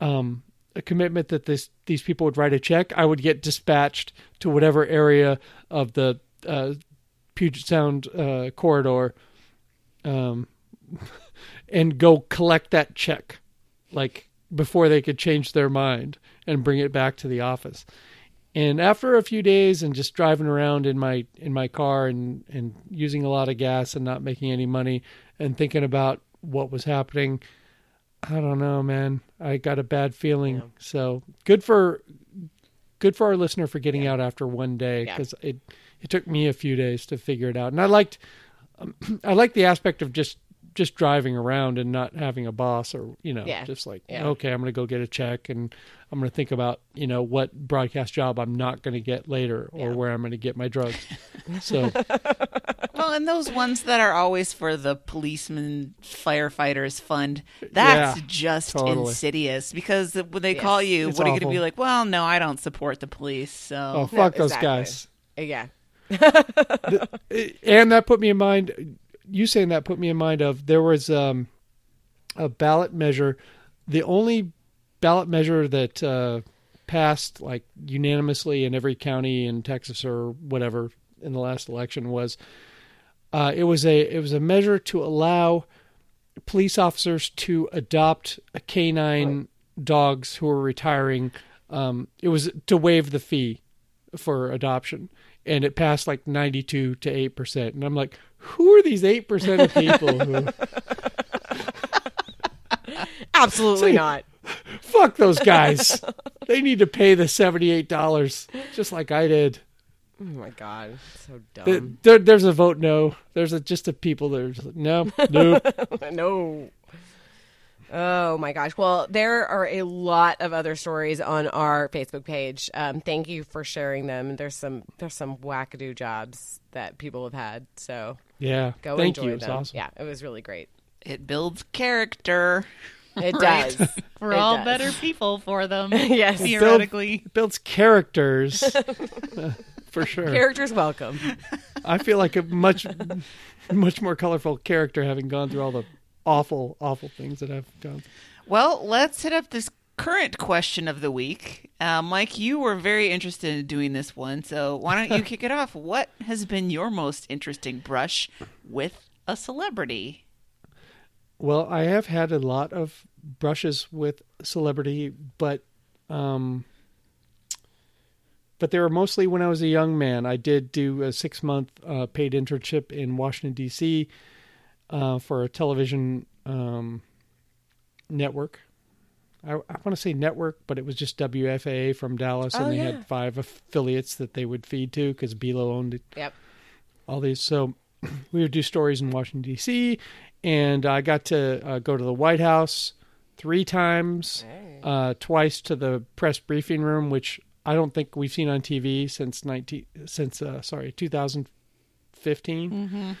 um, a commitment that this these people would write a check, I would get dispatched to whatever area of the uh, Puget Sound uh, corridor, um, and go collect that check, like before they could change their mind and bring it back to the office. And after a few days and just driving around in my in my car and and using a lot of gas and not making any money and thinking about what was happening, I don't know, man. I got a bad feeling. Yeah. So good for good for our listener for getting out after one day Yeah. because it it took me a few days to figure it out. And I liked um, I liked the aspect of just just driving around and not having a boss or you know Yeah. just like Yeah. okay I'm going to go get a check and I'm going to think about you know what broadcast job I'm not going to get later or Yeah. where I'm going to get my drugs. so Well, and those ones that are always for the policeman firefighters fund, that's Yeah, just totally. insidious because when they Yes. call you, It's what are you going to be like? Well, no, I don't support the police. So oh No, fuck those exactly. guys. yeah. and that put me in mind you saying that put me in mind of there was um, a ballot measure the only ballot measure that uh, passed like unanimously in every county in Texas or whatever in the last election was uh, it was a it was a measure to allow police officers to adopt a canine dogs who are retiring. Um, it was to waive the fee for adoption. And it passed like 92 to 8% and i'm like who are these 8% of people who Absolutely See, not. fuck those guys they need to pay the $78 just like i did Oh my god, so dumb. there, there's a vote no there's a just a people that are just like, no nope no. Oh my gosh. Well, there are a lot of other stories on our Facebook page. Um, thank you for sharing them. There's some there's some wackadoo jobs that people have had. So yeah go thank enjoy you it's them. awesome Yeah, it was really great. it builds character. It Right. does. We're It all does. better people for them. yes. Theoretically. it builds characters for sure Characters welcome. I feel like a much, much more colorful character having gone through all the awful, awful things that I've gone. through. Well, let's hit up this current question of the week. Uh, Mike, you were very interested in doing this one, so why don't you kick it off? What has been your most interesting brush with a celebrity? Well, I have had a lot of brushes with celebrity, but, um, but they were mostly when I was a young man. I did do a six month uh, paid internship in Washington D.C. Uh, for a television um, network. I, I want to say network, but it was just WFAA from Dallas, Oh, and they yeah. had five affiliates that they would feed to because Belo owned it Yep. all these. So we would do stories in Washington D.C. and I got to uh, go to the White House three times, uh, twice to the press briefing room, which I don't think we've seen on TV since nineteen since uh, sorry 2015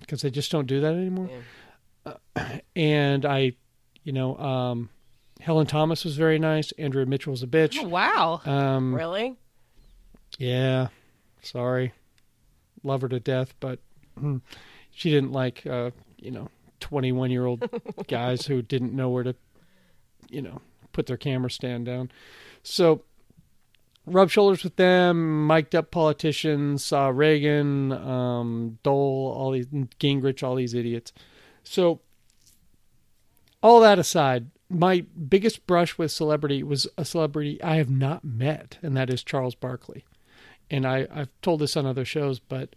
because they just don't do that anymore. Uh, and I, you know, um, Helen Thomas was very nice. Andrea Mitchell was a bitch. Oh, wow. Um, Really? yeah, sorry. love her to death, but she didn't like uh, you know 21 year old guys who didn't know where to you know put their camera stand down. So rubbed shoulders with them, mic'd up politicians, saw Reagan, um, Dole, all these Gingrich, all these idiots. So all that aside, my biggest brush with celebrity was a celebrity I have not met, and that is Charles Barkley. And I, I've told this on other shows, but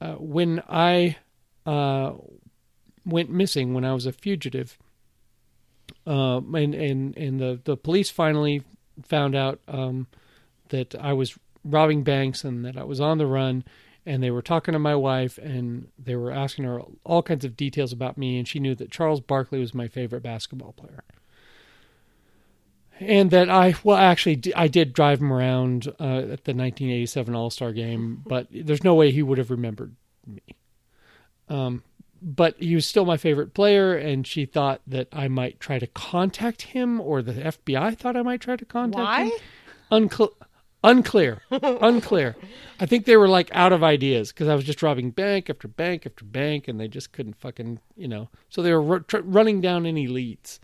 uh, when I uh, went missing, when I was a fugitive, uh, and and and the the police finally found out um, that I was robbing banks and that I was on the run, and they were talking to my wife and they were asking her all kinds of details about me, and she knew that Charles Barkley was my favorite basketball player. And that I, well, actually, I did drive him around uh, at the 1987 All Star game, but there's no way he would have remembered me. Um, but he was still my favorite player, and she thought that I might try to contact him, or the FBI thought I might try to contact Why? him. Unclear. Unclear. Unclear. I think they were like out of ideas because I was just robbing bank after bank after bank, and they just couldn't fucking, you know. So they were ru- tr- running down any leads.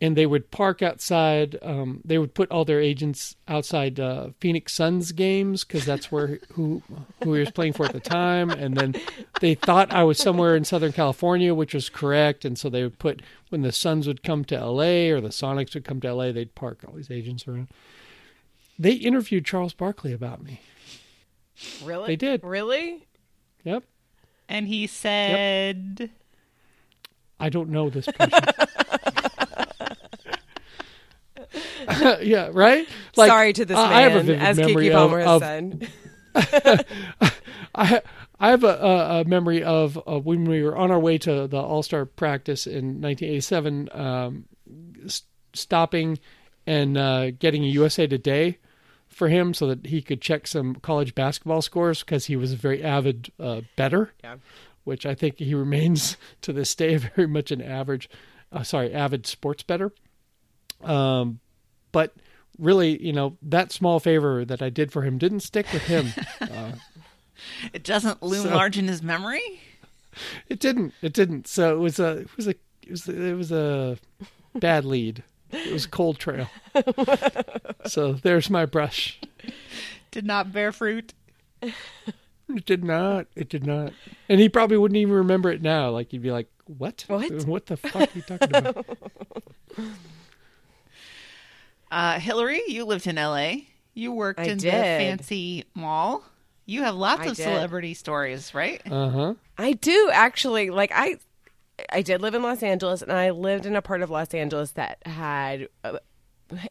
And they would park outside. Um, they would put all their agents outside uh, Phoenix Suns games because that's where who who he was playing for at the time. And then they thought I was somewhere in Southern California, which was correct. And so they would put when the Suns would come to L.A. or the Sonics would come to L.A., they'd park all these agents around. They interviewed Charles Barkley about me. Really? They did. Really? Yep. And he said, I don't know this person. yeah, right? Sorry to this I- man, I have a vivid as memory Keke of- Palmer of- has said. I I have a, a, memory of, of when we were on our way to the All Star practice in 1987, um, s- stopping and uh, getting a USA Today for him so that he could check some college basketball scores because he was a very avid uh, bettor, Yeah. which I think he remains to this day very much an average, uh, sorry, avid sports bettor. Um, but really, you know, that small favor that I did for him didn't stick with him. uh, it doesn't loom So- large in his memory. It didn't. It didn't. So it was a. It was a. It was. It was a bad lead. It was a cold trail. so there's my brush. Did not bear fruit. It did not. It did not. And he probably wouldn't even remember it now. Like he'd be like, "What? What? What the fuck are you talking about?" Uh, Hillary, you lived in L.A. You worked I in the fancy mall. You have lots I of did. celebrity stories, right? Uh huh. I do actually. Like I, I did live in Los Angeles, and I lived in a part of Los Angeles that had. Uh,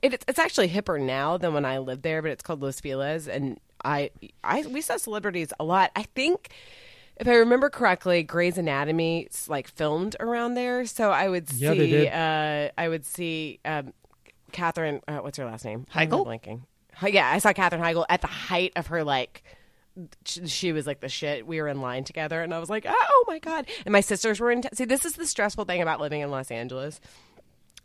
it, it's actually hipper now than when I lived there, but it's called Los Feliz, and I, I we saw celebrities a lot. I think. If I remember correctly, Grey's Anatomy like filmed around there, so I would see. Yeah, they did. Uh, I would see um, Katherine. Uh, what's her last name? Why am I Heigl? Blanking. Yeah, I saw Katherine Heigl at the height of her like she, she was like the shit. We were in line together, and I was like, "Oh my god!" And my sisters were in. T- See, this is the stressful thing about living in Los Angeles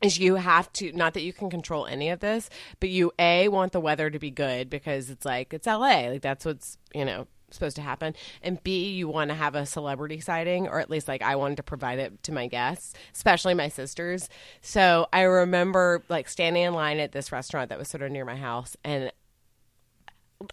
is you have to not that you can control any of this, but you a want the weather to be good because it's like it's LA, like that's what's you know supposed to happen, and b you want to have a celebrity sighting, or at least like I wanted to provide it to my guests, especially my sisters. So I remember like standing in line at this restaurant that was sort of near my house, and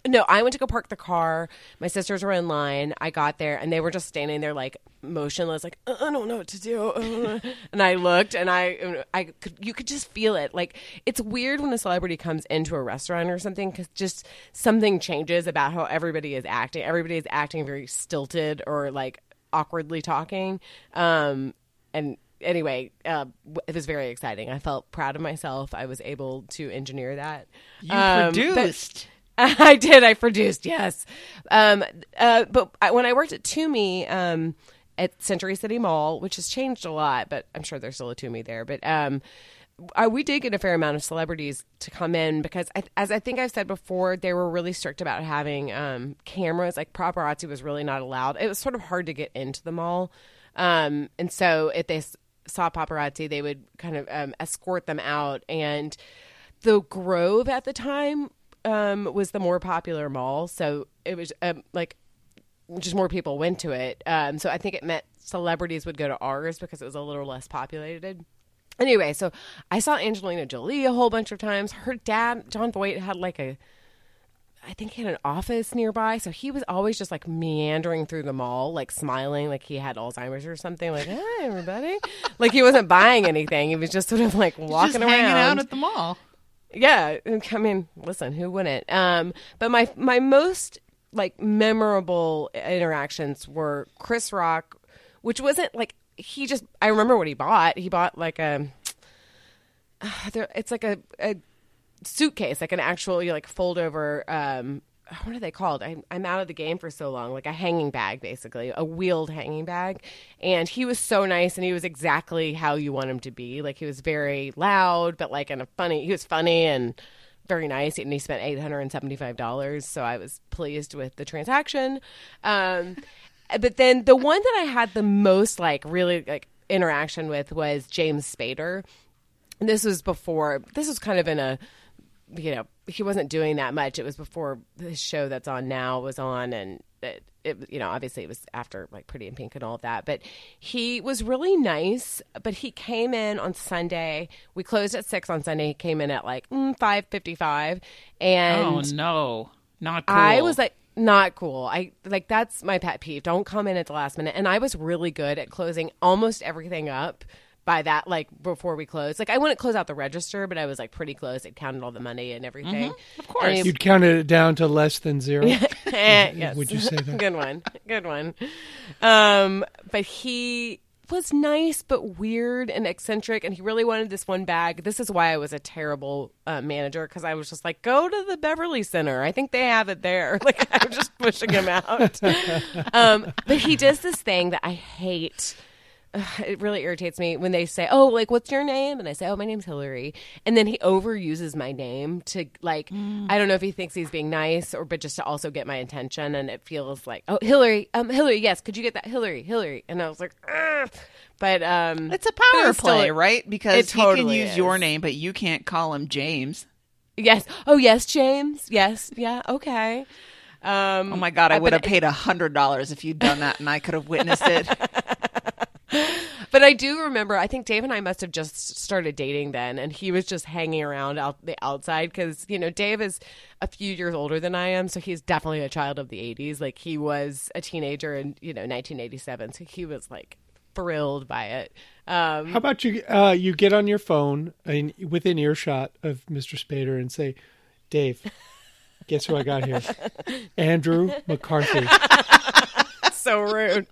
no, I went to go park the car. My sisters were in line. I got there, and they were just standing there like motionless, like "Uh, I don't know what to do. uh." and I looked, and I, I could, you could just feel it. Like it's weird when a celebrity comes into a restaurant or something, because just something changes about how everybody is acting. Everybody is acting very stilted or like awkwardly talking. Um, and anyway, uh, it was very exciting. I felt proud of myself. I was able to engineer that. You Um, but- produced. I did. I produced. Yes. Um, uh, but I, when I worked at Tumi um, at Century City Mall, which has changed a lot, but I'm sure there's still a Tumi there. But um, I, we did get a fair amount of celebrities to come in because, I, as I think I've said before, they were really strict about having um, cameras. Like paparazzi was really not allowed. It was sort of hard to get into the mall, um, and so if they saw paparazzi, they would kind of um, escort them out and the Grove at the time um, was the more popular mall, so it was um, like just more people went to it. Um, so I think it meant celebrities would go to ours because it was a little less populated. Anyway, so I saw Angelina Jolie a whole bunch of times. Her dad, Jon Voight, had like a I think he had an office nearby, so he was always just like meandering through the mall, like smiling, like he had Alzheimer's or something. Like, hey, everybody! like he wasn't buying anything; he was just sort of like walking Just around, hanging out at the mall. Yeah, I mean, listen, who wouldn't? Um, but my my most like memorable interactions were Chris Rock, which wasn't like he just. I remember what he bought. He bought like a. there, it's like a, a suitcase, like an actual like fold over. Um, what are they called? I'm, I'm out of the game for so long. Like a hanging bag, basically, a wheeled hanging bag. And he was so nice, and he was exactly how you want him to be. Like he was very loud, but like in a funny. He was funny and very nice, and he spent eight hundred and seventy five dollars. So I was pleased with the transaction. Um, but then the one that I had the most like really like interaction with was James Spader. And this was before. This was kind of in a you know he wasn't doing that much it was before his show that's on now was on and it, it you know obviously it was after like pretty in pink and all of that but he was really nice but he came in on sunday we closed at six on sunday he came in at like mm, 555 and oh no, not cool. I was like, not cool. I like that's my pet peeve. Don't come in at the last minute. And I was really good at closing almost everything up by that, like before we closed. Like I wouldn't close out the register, but I was like pretty close. It counted all the money and everything. of course. And he- You'd counted it down to less than zero. Eh, yes. Would you say that? Good one. Good one. Um, but he was nice but weird and eccentric and he really wanted this one bag. This is why I was a terrible uh, manager because I was just like, go to the Beverly Center. I think they have it there. Like I'm just pushing him out. um, but he does this thing that I hate. It really irritates me when they say, "Oh, like what's your name?" and I say, "Oh, my name's Hillary," and then he overuses my name to like I don't know if he thinks he's being nice or but just to also get my attention, and it feels like, "Oh, Hillary, um, Hillary, yes, could you get that Hillary, Hillary?" And I was like, Ugh. but um, It's a power it's still- play, right? Because it he can totally use your name, but you can't call him James. Yes. Oh, yes, James. Yes. Yeah. Okay. Um, Oh my god, I Uh, would have paid a hundred dollars if you'd done that, and I could have witnessed it. But I do remember. I think Dave and I must have just started dating then, and he was just hanging around out the outside because you know Dave is a few years older than I am, so he's definitely a child of the '80s. Like he was a teenager in you know 1987, so he was like thrilled by it. Um, How about you? Uh, you get on your phone and within earshot of Mr. Spader and say, "Dave, guess who I got here? Andrew McCarthy." so rude.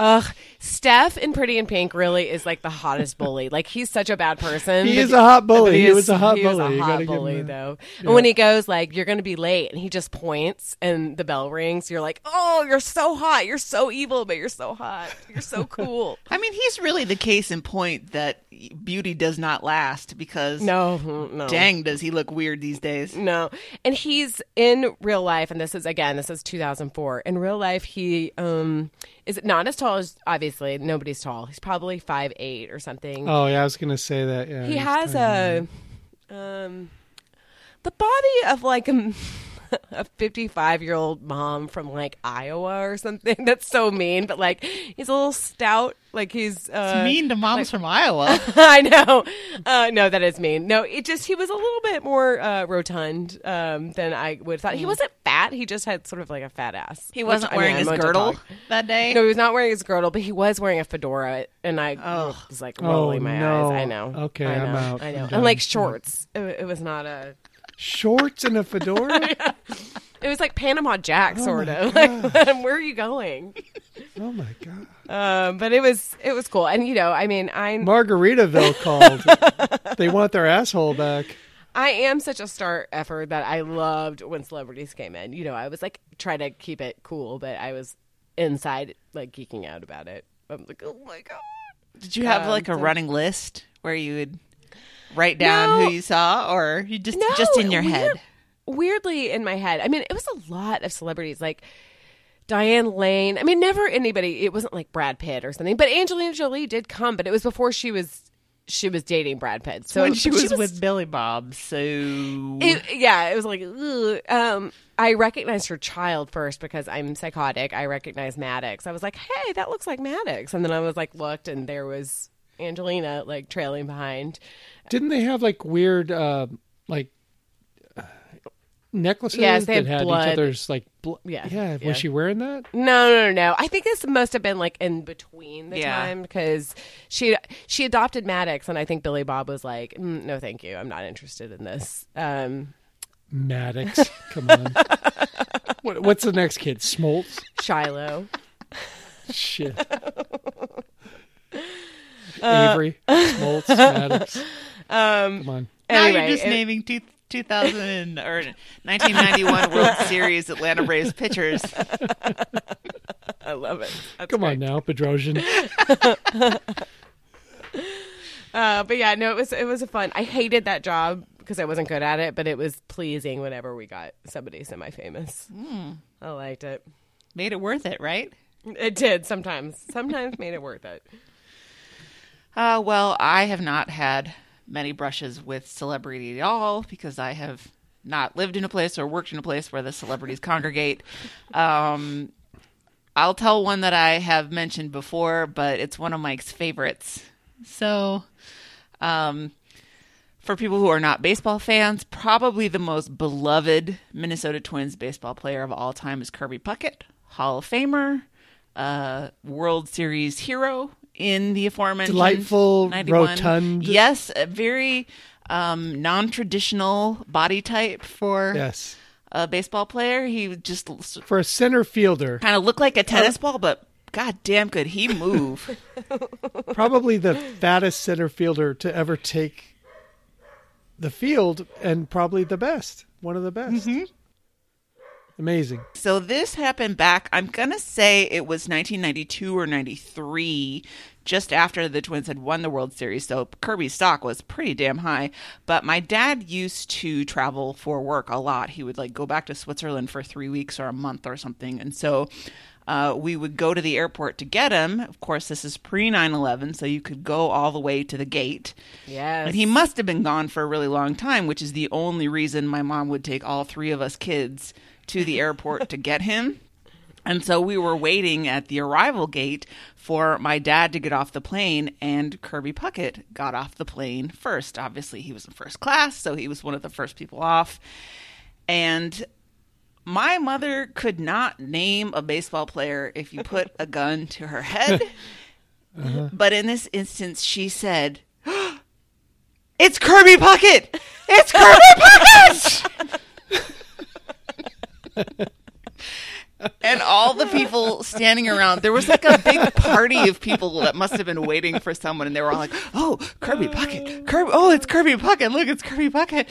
Ugh, Steff in Pretty in Pink really is like the hottest bully. Like he's such a bad person. He but is a hot bully. but He is- was a hot he was bully. a hot gotta give him bully that. though. Yeah. And when he goes like, "You're going to be late," and he just points and the bell rings, you're like, "Oh, you're so hot. You're so evil, but you're so hot. You're so cool." I mean, he's really the case in point that beauty does not last because no, mm, no. dang, does he look weird these days? No. And he's in real life, and this is again, this is 2004. In real life, he um is it not as tall as obviously nobody's tall. He's probably five eight or something. Oh yeah, I was gonna say that. Yeah, he has a um the body of like a a 55 year old mom from like Iowa or something. That's so mean, but like he's a little stout. Like he's uh, mean to moms from Iowa. I know. Uh, no, that is mean. No, it just he was a little bit more uh, rotund um, than I would have thought. He wasn't fat. He just had sort of like a fat ass. He wasn't I mean, wearing I'm his girdle that day. No, he was not wearing his girdle, but he was wearing a fedora, and I Ugh. was like Oh, rolling my no. eyes. I know. Okay, I know. I'm out. I know. And like shorts. It, it was not a. shorts and a fedora. It was like Panama Jack, Oh sort my of. Like, where are you going? oh my god, Um, but it was it was cool, and you know, I mean, I Margaritaville called. they want their asshole back. I am such a star effer that I loved when celebrities came in. You know, I was like try to keep it cool, but I was inside like geeking out about it. I'm like, oh my god. Did you have Um, like a so- running list where you would write down No. who you saw, or you just No, just in your weird- head? Weirdly in my head. I mean, it was a lot of celebrities like Diane Lane. I mean, never anybody. It wasn't like Brad Pitt or something. But Angelina Jolie did come, but it was before she was she was dating Brad Pitt. So when she was, with Billy Bob. So it, yeah, it was like, ugh. um, I recognized her child first because I'm psychotic. I recognized Maddox. I was like, hey, that looks like Maddox. And then I was like, looked, and there was Angelina like trailing behind. Didn't they have like weird, uh, like uh, necklaces Yes, they that had had blood. each other's like? Bl- Yeah, yeah. yeah. Was she wearing that? No, no, no, no. I think this must have been like in between the Yeah. time because she she adopted Maddox, and I think Billy Bob was like, mm, "No, thank you. I'm not interested in this." Um, Maddox. Come on. what, what's the next kid? Smoltz. Shiloh. Shit. Uh, Avery. Smoltz. Maddox. Um, Come on. now anyway, you're just it- naming two, 2000 or 1991 World Series Atlanta Braves pitchers. I love it. That's Come great. on now, Bedrosian. Uh, but yeah, no, it was it was a fun. I hated that job because I wasn't good at it, but it was pleasing whenever we got somebody semi-famous. I liked it. Made it worth it, right? It did sometimes. Sometimes made it worth it. Uh, well, I have not had many brushes with celebrity at all because I have not lived in a place or worked in a place where the celebrities congregate. Um, I'll tell one that I have mentioned before, but it's one of Mike's favorites. So, um, for people who are not baseball fans, probably the most beloved Minnesota Twins baseball player of all time is Kirby Puckett, Hall of Famer, uh, World Series hero in the aforementioned Delightful, 91. rotund. Yes, a very um, non-traditional body type for Yes. a baseball player. He just For a center fielder, kind of looked like a tennis ball, but god damn could he move. probably the fattest center fielder to ever take the field and probably the best. One of the best. Mm-hmm. Amazing. So this happened back, I'm going to say it was 1992 or 93, just after the Twins had won the World Series. So Kirby's stock was pretty damn high. But my dad used to travel for work a lot. He would like go back to Switzerland for three weeks or a month or something. And so uh, we would go to the airport to get him. Of course, this is pre 9 11, so you could go all the way to the gate. Yes. And he must have been gone for a really long time, which is the only reason my mom would take all three of us kids to the airport to get him. And so we were waiting at the arrival gate for my dad to get off the plane, and Kirby Puckett got off the plane first. Obviously, he was in first class, so he was one of the first people off. And my mother could not name a baseball player if you put a gun to her head. Uh-huh. But in this instance, she said, It's Kirby Puckett! It's Kirby Puckett! and all the people standing around, there was like a big party of people that must have been waiting for someone, and they were all like, "Oh, Kirby Puckett, Kirby! Oh, it's Kirby Puckett! Look, it's Kirby Puckett!"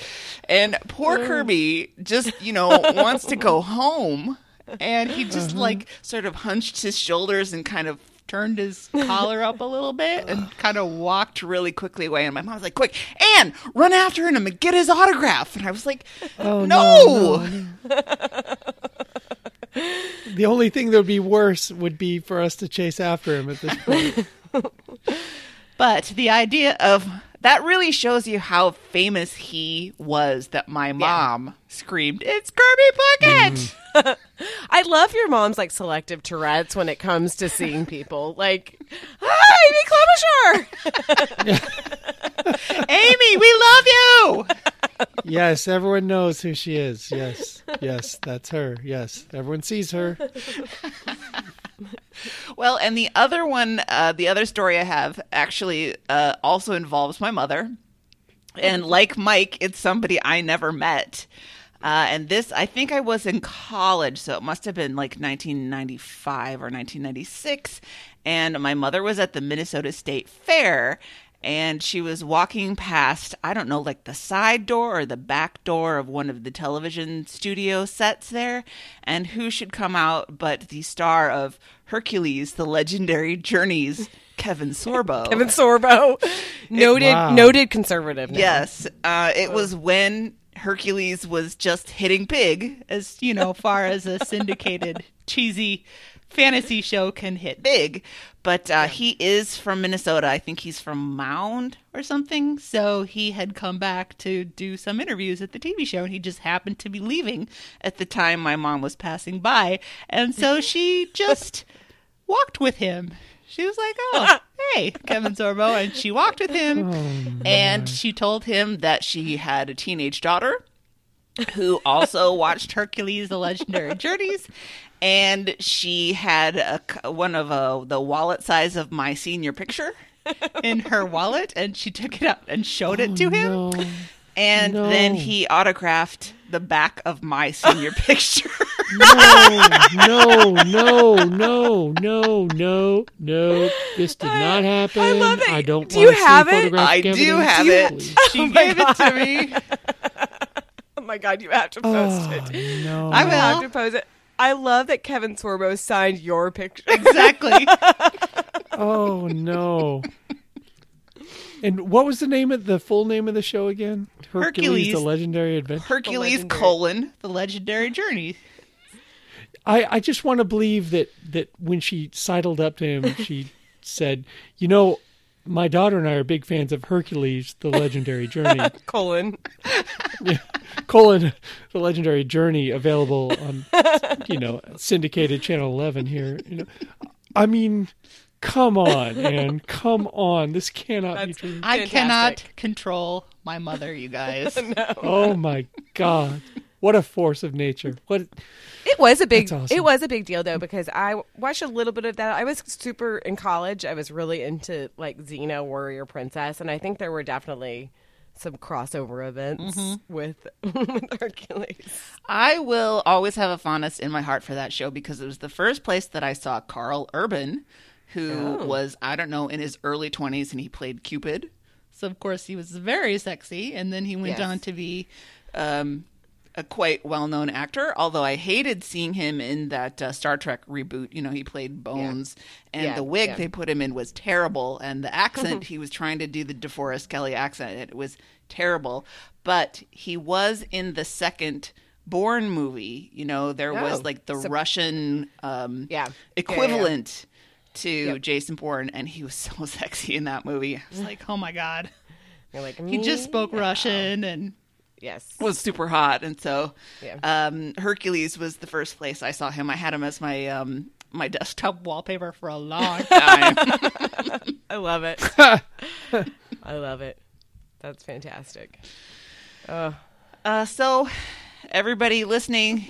And poor Kirby just, you know, wants to go home, and he just mm-hmm. like sort of hunched his shoulders and kind of turned his collar up a little bit and kind of walked really quickly away. And my mom was like, "Quick, Anne, run after him and get his autograph!" And I was like, Oh, no. no, no, The only thing that would be worse would be for us to chase after him at this point. But the idea of that really shows you how famous he was that my mom screamed, It's Kirby Puckett! I love your mom's like selective Tourette's when it comes to seeing people. Like, hi, Amy Klobuchar. Amy, we love you! yes, everyone knows who she is. Yes, yes, that's her. Yes, everyone sees her. Well, and the other one, uh, the other story I have actually uh, also involves my mother. And like Mike, it's somebody I never met. Uh, and this, I think I was in college, so it must have been like 1995 or 1996. And my mother was at the Minnesota State Fair, and she was walking past, I don't know, like the side door or the back door of one of the television studio sets there. And who should come out but the star of Hercules, the legendary Journeys, Kevin Sorbo. Kevin Sorbo, noted Wow. noted conservative. now. Yes, uh, it was when Hercules was just hitting big, as you know, far as a syndicated cheesy fantasy show can hit big. But uh, he is from Minnesota. I think he's from Mound or something. So he had come back to do some interviews at the TV show, and he just happened to be leaving at the time my mom was passing by. And so she just walked with him. She was like, "Oh, hey, Kevin Sorbo," and she walked with him, and she told him that she had a teenage daughter who also watched Hercules: The Legendary Journeys, and she had a, one of uh, the wallet size of my senior picture in her wallet, and she took it out and showed it to him, No. and no. then he autographed the back of my senior picture. No, no, no, no, no, no, no. This did not happen. I love it. I don't Do you want to see have it? I do have please. it. She Oh gave it to me. My god, you have to post Oh, it. no. I will have to post it. I love that Kevin Sorbo signed your picture. Exactly. Oh, no. And what was the name of the full name of the show again? Hercules. the Legendary Adventure. Hercules legendary- colon the legendary journey. I, I just want to believe that that when she sidled up to him, she said, "You know, my daughter and I are big fans of Hercules: The Legendary Journey." Colon. colon the legendary journey available on you know syndicated channel 11 here you know i mean come on and come on this cannot be That's- true I Fantastic. cannot control my mother, you guys. oh my god what a force of nature what It was a big awesome. it was a big deal though because I watched a little bit of that. I was super in college. I was really into like Xena Warrior Princess and I think there were definitely some crossover events Mm-hmm. with with Hercules. I will always have a fondness in my heart for that show because it was the first place that I saw Karl Urban, who was, I don't know, in his early 20s and he played Cupid. So, of course, he was very sexy. And then he went Yes. on to be um, a quite well known actor, although I hated seeing him in that uh, Star Trek reboot. You know, he played Bones, and Yeah, the wig yeah. they put him in was terrible. And the accent, he was trying to do the DeForest Kelley accent, it was terrible. But he was in the second. Bourne movie, you know, there was Oh, like the so- Russian um, Yeah. Yeah, yeah, yeah. equivalent to Yep. Jason Bourne, and he was so sexy in that movie. I was like, oh my god, You're like he just spoke "Me? Russian and Yes. was super hot, and so Yeah. um, Hercules was the first place I saw him. I had him as my um, my desktop wallpaper for a long time. I love it. I love it. That's fantastic. Oh, uh, so, everybody listening,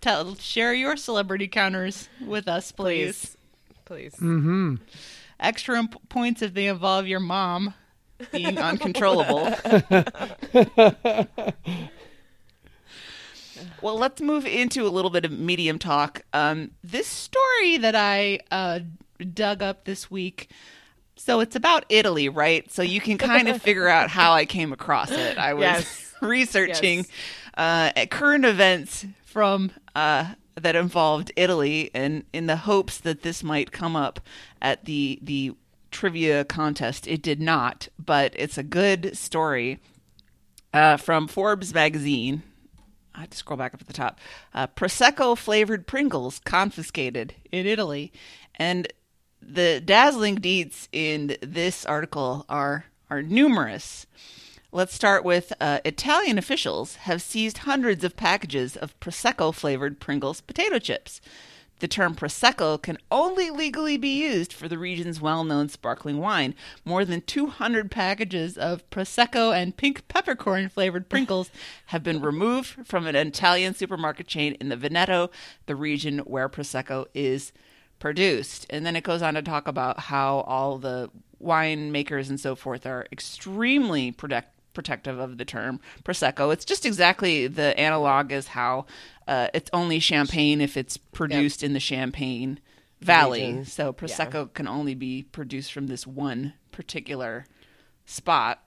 tell share your celebrity counters with us, please. please. Please. mm-hmm Extra imp- points if they involve your mom being uncontrollable. well, let's move into a little bit of medium talk. Um, this story that I uh, dug up this week. So it's about Italy, right? So you can kind of figure out how I came across it. I was Yes. researching Yes. uh, current events from uh, that involved Italy, and in the hopes that this might come up at the the trivia contest. It did not, but it's a good story uh, from Forbes magazine. I had to scroll back up at the top. Uh, Prosecco flavored Pringles confiscated in Italy, and the dazzling deeds in this article are are numerous. Let's start with uh, Italian officials have seized hundreds of packages of Prosecco flavored Pringles potato chips. The term Prosecco can only legally be used for the region's well known sparkling wine. More than 200 packages of Prosecco and pink peppercorn flavored Pringles have been removed from an Italian supermarket chain in the Veneto, the region where Prosecco is produced. And then it goes on to talk about how all the winemakers and so forth are extremely protect- protective of the term prosecco. It's just exactly the analog as how uh, it's only champagne if it's produced in the Champagne Valley. So prosecco can only be produced from this one particular spot.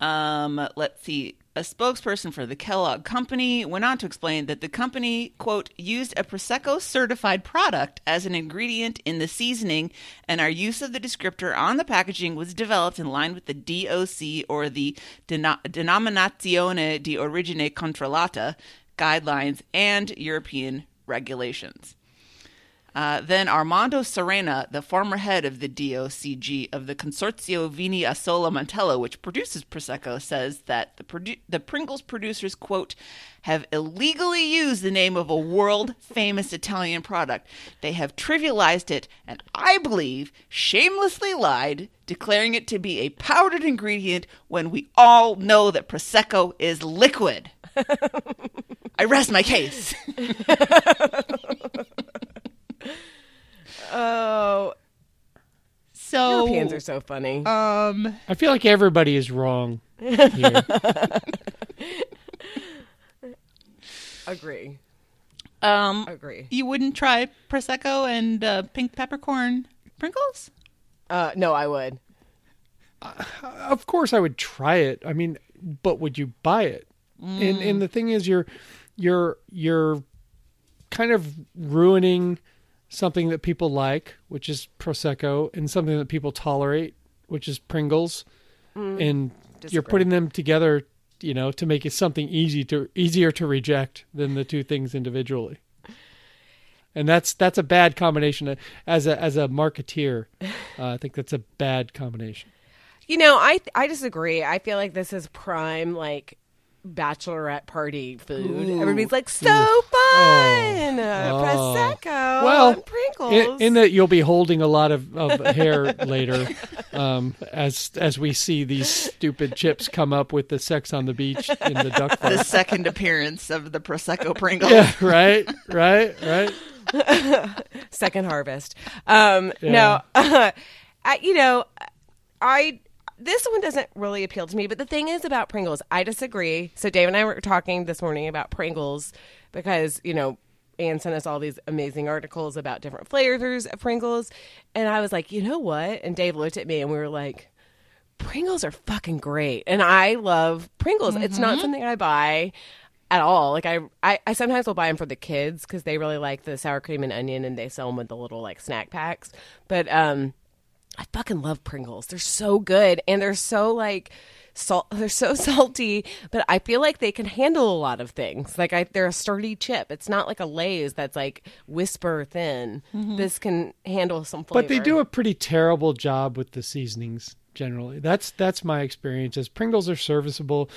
Um, let's see. A spokesperson for the Kellogg Company went on to explain that the company, quote, used a Prosecco certified product as an ingredient in the seasoning, and our use of the descriptor on the packaging was developed in line with the DOC or the Deno- Denominazione di Origine Controllata guidelines and European regulations. Uh, then Armando Serena, the former head of the DOCG of the Consorzio Vini Asolo Montello, which produces Prosecco, says that the, produ- the Pringles producers, quote, have illegally used the name of a world famous Italian product. They have trivialized it and, I believe, shamelessly lied, declaring it to be a powdered ingredient when we all know that Prosecco is liquid. I rest my case. Oh, So Europeans are so funny. um I feel like everybody is wrong here. agree. um Agree. you wouldn't try prosecco and uh, pink peppercorn Pringles? Uh, no, I would. of course I would try it. I mean, but would you buy it? And and the thing is you're you're you're kind of ruining something that people like, which is prosecco, and something that people tolerate, which is Pringles. And you're putting them together, you know, to make it something easy to easier to reject than the two things individually. And that's that's a bad combination as a as a marketeer. Uh, I think that's a bad combination. You know, I I disagree. I feel like this is prime like bachelorette party food. Everybody's like so fun, uh, Oh. prosecco, well, and Pringles. in, in that you'll be holding a lot of, of hair later, um, as as we see these stupid chips come up with the sex on the beach in the duck The second appearance of the prosecco Pringles. yeah, right, right, right. second harvest. Um, Yeah. No, I, you know, I this one doesn't really appeal to me. But the thing is about Pringles, I disagree. So Dave and I were talking this morning about Pringles because you know. Anne sent us all these amazing articles about different flavors of Pringles. And I was like, you know what? And Dave looked at me and we were like, Pringles are fucking great. And I love Pringles. It's not something I buy at all. Like I, I, I sometimes will buy them for the kids because they really like the sour cream and onion, and they sell them with the little like snack packs. But um, I fucking love Pringles. They're so good, and they're so like salt. They're so salty, but I feel like they can handle a lot of things. Like I, they're a sturdy chip. It's not like a Lay's that's like whisper thin. Mm-hmm. This can handle some flavor. But they do a pretty terrible job with the seasonings generally. That's that's my experience. As Pringles are serviceable,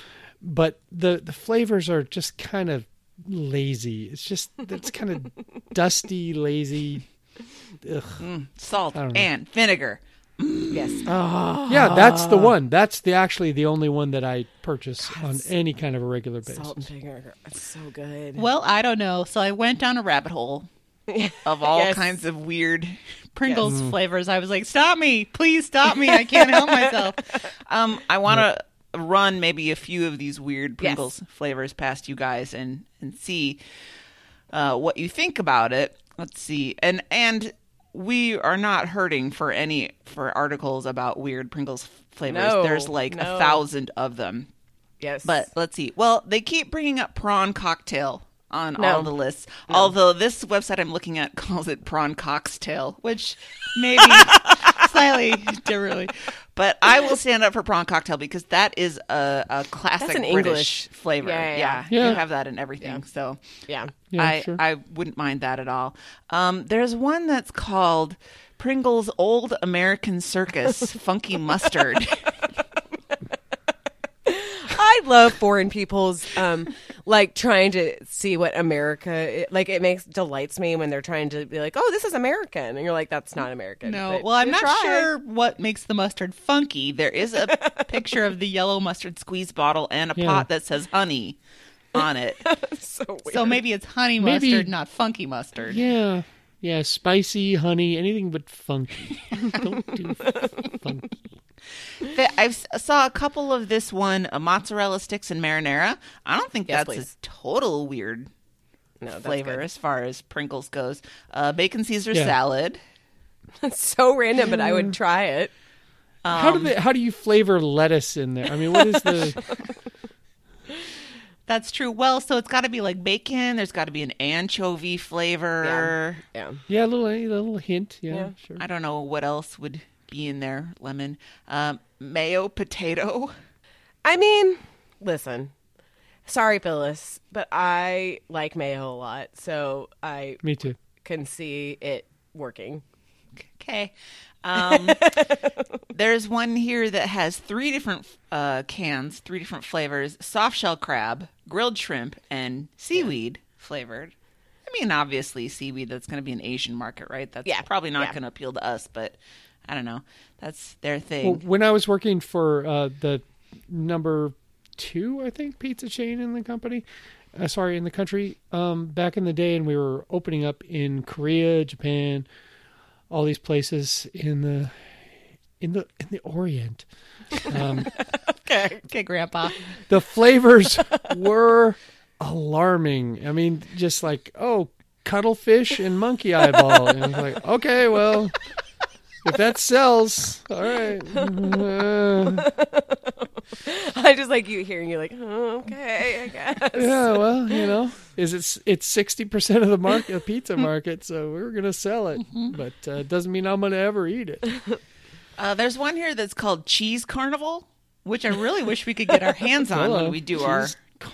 but the the flavors are just kind of lazy. It's just it's kind of dusty, lazy. Ugh. Mm, salt don't know. and vinegar. Yes. Yeah, that's the one. That's the actually the only one that I purchase on any kind of a regular basis. Salt and vinegar. It's so good. Well, I don't know. So I went down a rabbit hole of all Yes. kinds of weird Pringles flavors. I was like, "Stop me, please stop me! I can't help myself." Um, I want to run maybe a few of these weird Pringles flavors past you guys and and see uh, what you think about it. Let's see, and and we are not hurting for any for articles about weird Pringles flavors. No, There's like no. a thousand of them. Yes. But let's see. Well, they keep bringing up prawn cocktail on No. all the lists. Although this website I'm looking at calls it prawn cocktail, which maybe slightly differently. But I will stand up for prawn cocktail because that is a, a classic That's an British English- flavor. Yeah, yeah, yeah. you have that in everything. So yeah. Yeah, I sure. I wouldn't mind that at all. Um, there's one that's called Pringles Old American Circus Funky Mustard. I love foreign people's um like trying to see what America like it makes delights me when they're trying to be like, "Oh, this is American." And you're like, "That's not American." No, But well, I'm not try. sure what makes the mustard funky. There is a picture of the yellow mustard squeeze bottle and a Yeah. pot that says honey on it. so weird. so maybe it's honey Maybe- mustard, not funky mustard. Yeah. Yeah, spicy, honey, anything but funky. Don't do funky. I saw a couple of this one, uh, mozzarella sticks and marinara. I don't think Yes, that's please. a total weird no, flavor good. as far as Pringles goes. Uh, bacon Caesar Yeah. salad. It's so random, but I would try it. how do they how do you flavor lettuce in there? I mean, what is the That's true. Well, so it's got to be like bacon. There's got to be an anchovy flavor. Yeah. Yeah, a little a little hint. Yeah, Yeah. sure. I don't know what else would be in there. Lemon, um, mayo, potato. I mean, listen. Sorry, Phyllis, but I like mayo a lot, so I Me too. can see it working. Okay. Um, there's one here that has three different uh, cans, three different flavors: soft shell crab, grilled shrimp, and seaweed flavored. I mean, obviously, seaweed. That's going to be an Asian market, right? That's Yeah, probably not yeah. going to appeal to us, but I don't know. That's their Well, thing. when I was working for uh, the number two, I think, pizza chain in the company, uh, sorry, in the country, um, back in the day, and we were opening up in Korea, Japan, all these places in the in the in the Orient. Um, okay, okay, Grandpa. the flavors were alarming. I mean, just like oh, cuttlefish and monkey eyeball, and I was like, okay, well. If that sells, all right. Uh, I just like you hearing you like, oh, okay, I guess. Yeah, well, you know, is it? It's sixty percent of the market, the pizza market, so we're gonna sell it, but uh, it doesn't mean I'm gonna ever eat it. Uh, there's one here that's called Cheese Carnival, which I really wish we could get our hands on Hello, when we do cheese our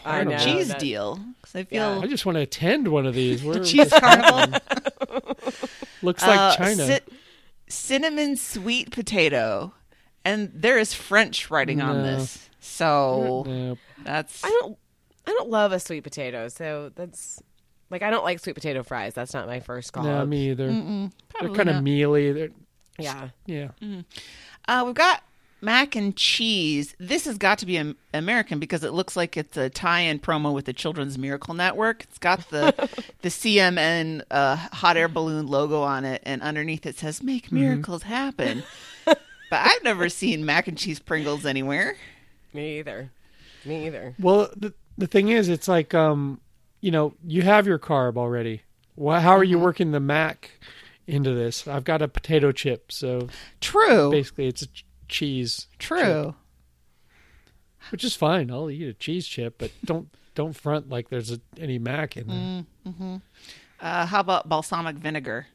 I know. cheese that- deal. 'Cause I feel I just want to attend one of these. Where cheese carnival. looks like Uh, China. cin- cinnamon sweet potato, and there is French writing on this. So No. that's I don't I don't love a sweet potato, so that's like I don't like sweet potato fries. That's not my first call. No, me either. They're kind of mealy. They're, Yeah. yeah. Uh, we've got mac and cheese. This has got to be American because it looks like it's a tie-in promo with the Children's Miracle Network. It's got the the CMN uh, hot air balloon logo on it, and underneath it says "Make miracles happen." but I've never seen mac and cheese Pringles anywhere. Me either. Me either. Well, the the thing is, it's like um, you know, you have your carb already. Why, how are you working the mac into this? I've got a potato chip, so True. basically it's a ch- cheese. True. which is fine. I'll eat a cheese chip, but don't don't front like there's a, any mac in there. Uh, how about balsamic vinegar?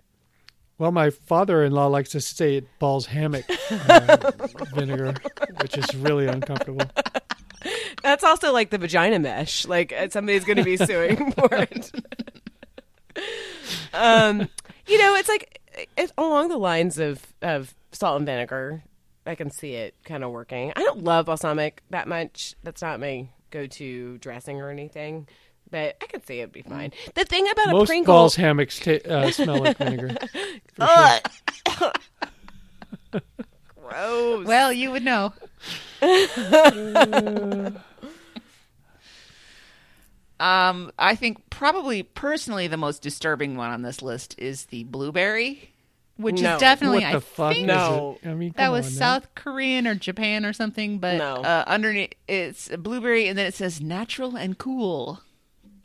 Well, my father-in-law likes to say it balls hammock uh, vinegar, which is really uncomfortable. That's also like the vagina mesh. Like uh, somebody's going to be suing for it. um, you know, it's like it's along the lines of of salt and vinegar. I can see it kind of working. I don't love balsamic that much. That's not my go-to dressing or anything. But I can see it'd be fine. The thing about a Most Pringle, balls hammocks ta uh, smell like vinegar. sure. gross. Well, you would know. um, I think probably personally the most disturbing one on this list is the blueberry, which No. is definitely What I fuck? think No. I mean, that was on now. South Korean or Japan or something, but No. uh, underneath it's a blueberry, and then it says natural and cool.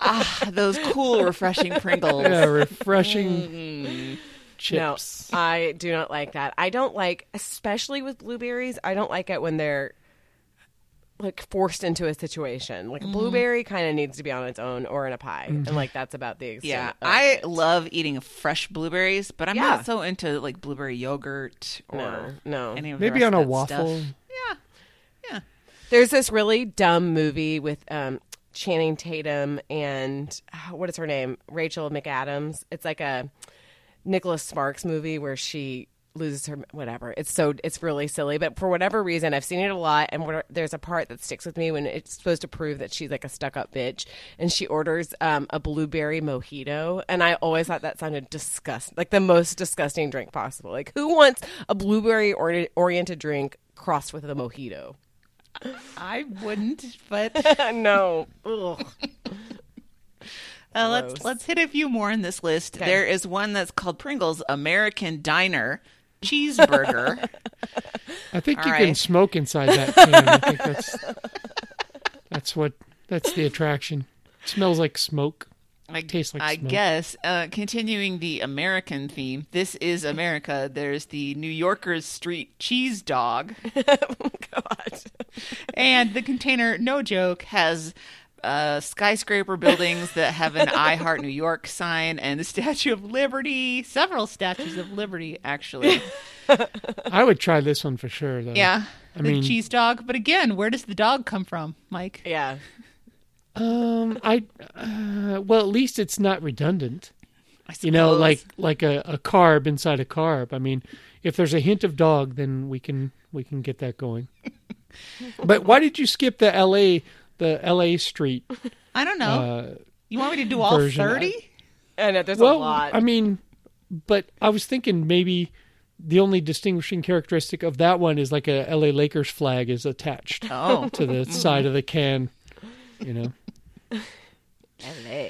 ah, those cool, refreshing Pringles. Yeah, refreshing Mm-hmm. chips. No, I do not like that. I don't like, especially with blueberries. I don't like it when they're like forced into a situation. Like a blueberry kind of needs to be on its own or in a pie, and like that's about the extent. Yeah, of I it. love eating fresh blueberries, but I'm Yeah. not so into like blueberry yogurt or No, no. any of Maybe rest on a waffle. Stuff. Yeah, There's this really dumb movie with um, Channing Tatum and ah, what is her name? Rachel McAdams. It's like a Nicholas Sparks movie where she loses her whatever. It's so it's really silly, but for whatever reason, I've seen it a lot. And what, there's a part that sticks with me when it's supposed to prove that she's like a stuck up bitch, and she orders um, a blueberry mojito, and I always thought that sounded disgusting, like the most disgusting drink possible. Like who wants a blueberry ori- oriented drink crossed with a mojito? I wouldn't, but no. Uh, let's let's hit a few more in this list. There is one that's called Pringles American Diner cheeseburger. I think All you can smoke inside that can. I think that's that's what that's the attraction. smells like smoke. I, Tastes like I smoke. guess. Uh, continuing the American theme, this is America. There's the New Yorker's Street cheese dog. God. And the container, no joke, has uh, skyscraper buildings that have an I Heart New York sign and the Statue of Liberty, several statues of Liberty, actually. I would try this one for sure, though. Yeah. I the mean- cheese dog. But again, where does the dog come from, Mike? Yeah. Um, I uh, well, at least it's not redundant. You know, suppose. like like a, a carb inside a carb. I mean, if there's a hint of dog, then we can we can get that going. but why did you skip the L.A. the L.A. Street? I don't know. Uh, you want me to do all thirty? And know there's well, a lot. I mean, but I was thinking maybe the only distinguishing characteristic of that one is like a L.A. Lakers flag is attached Oh, to the side of the can. You know, LA.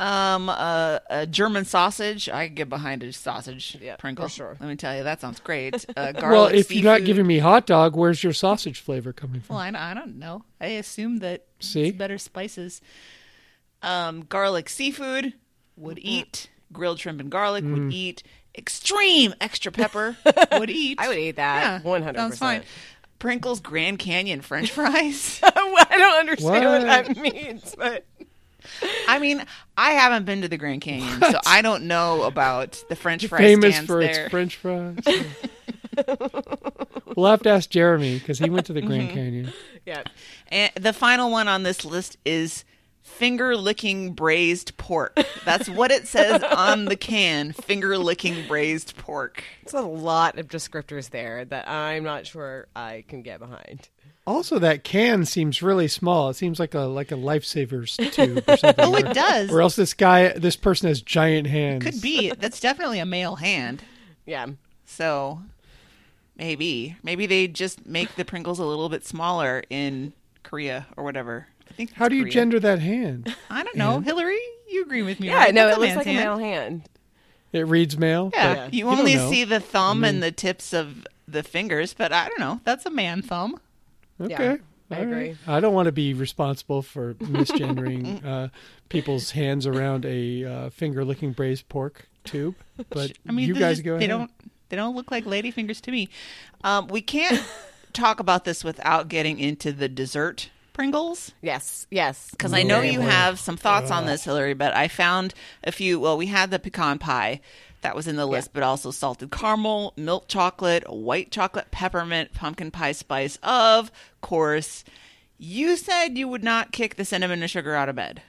Um, uh, a German sausage. I could get behind a sausage Yeah, Pringle. for sure. Let me tell you, that sounds great. Uh, garlic well, if you're not giving me hot dog, where's your sausage flavor coming from? Well, I, I don't know. I assume that See? it's better spices. Um, garlic seafood would eat. Grilled shrimp and garlic Mm. would eat. Extreme extra pepper would eat. I would eat that. Yeah, 100%. Sounds fine. Pringles Grand Canyon French fries. I don't understand what? What? that means, but I mean, I haven't been to the Grand Canyon, so I don't know about the French fries. Famous stands for there. its French fries. we'll have to ask Jeremy because he went to the Mm-hmm. Grand Canyon. yeah. And the final one on this list is finger licking braised pork. That's what it says on the can. Finger licking braised pork. It's a lot of descriptors there that I'm not sure I can get behind. Also, that can seems really small. It seems like a like a lifesavers tube or something. Oh, or, it does. Or else this guy, this person has giant hands. Could be. That's definitely a male hand. Yeah. So maybe. Maybe they just make the Pringles a little bit smaller in Korea or whatever. I think How do you Korea. gender that hand? I don't know. Hillary, you agree with me, Yeah, right? no, That's it looks man's like a male hand. It reads male. Yeah, but you don't only see the thumb and the tips of the fingers, but I don't know. That's a man thumb. Okay. I All agree. right. I don't want to be responsible for misgendering uh, people's hands around a uh, finger licking braised pork tube, but I mean, you they guys just- go They ahead. don't. They don't look like lady fingers to me. Um, we can't talk about this without getting into the dessert Pringles Yes, yes. because I know you have some thoughts on this, Hillary. But I found a few. Well, we had the pecan pie that was in the list, but also salted caramel, milk chocolate, white chocolate, peppermint, pumpkin pie spice. Of course, you said you would not kick the cinnamon and sugar out of bed.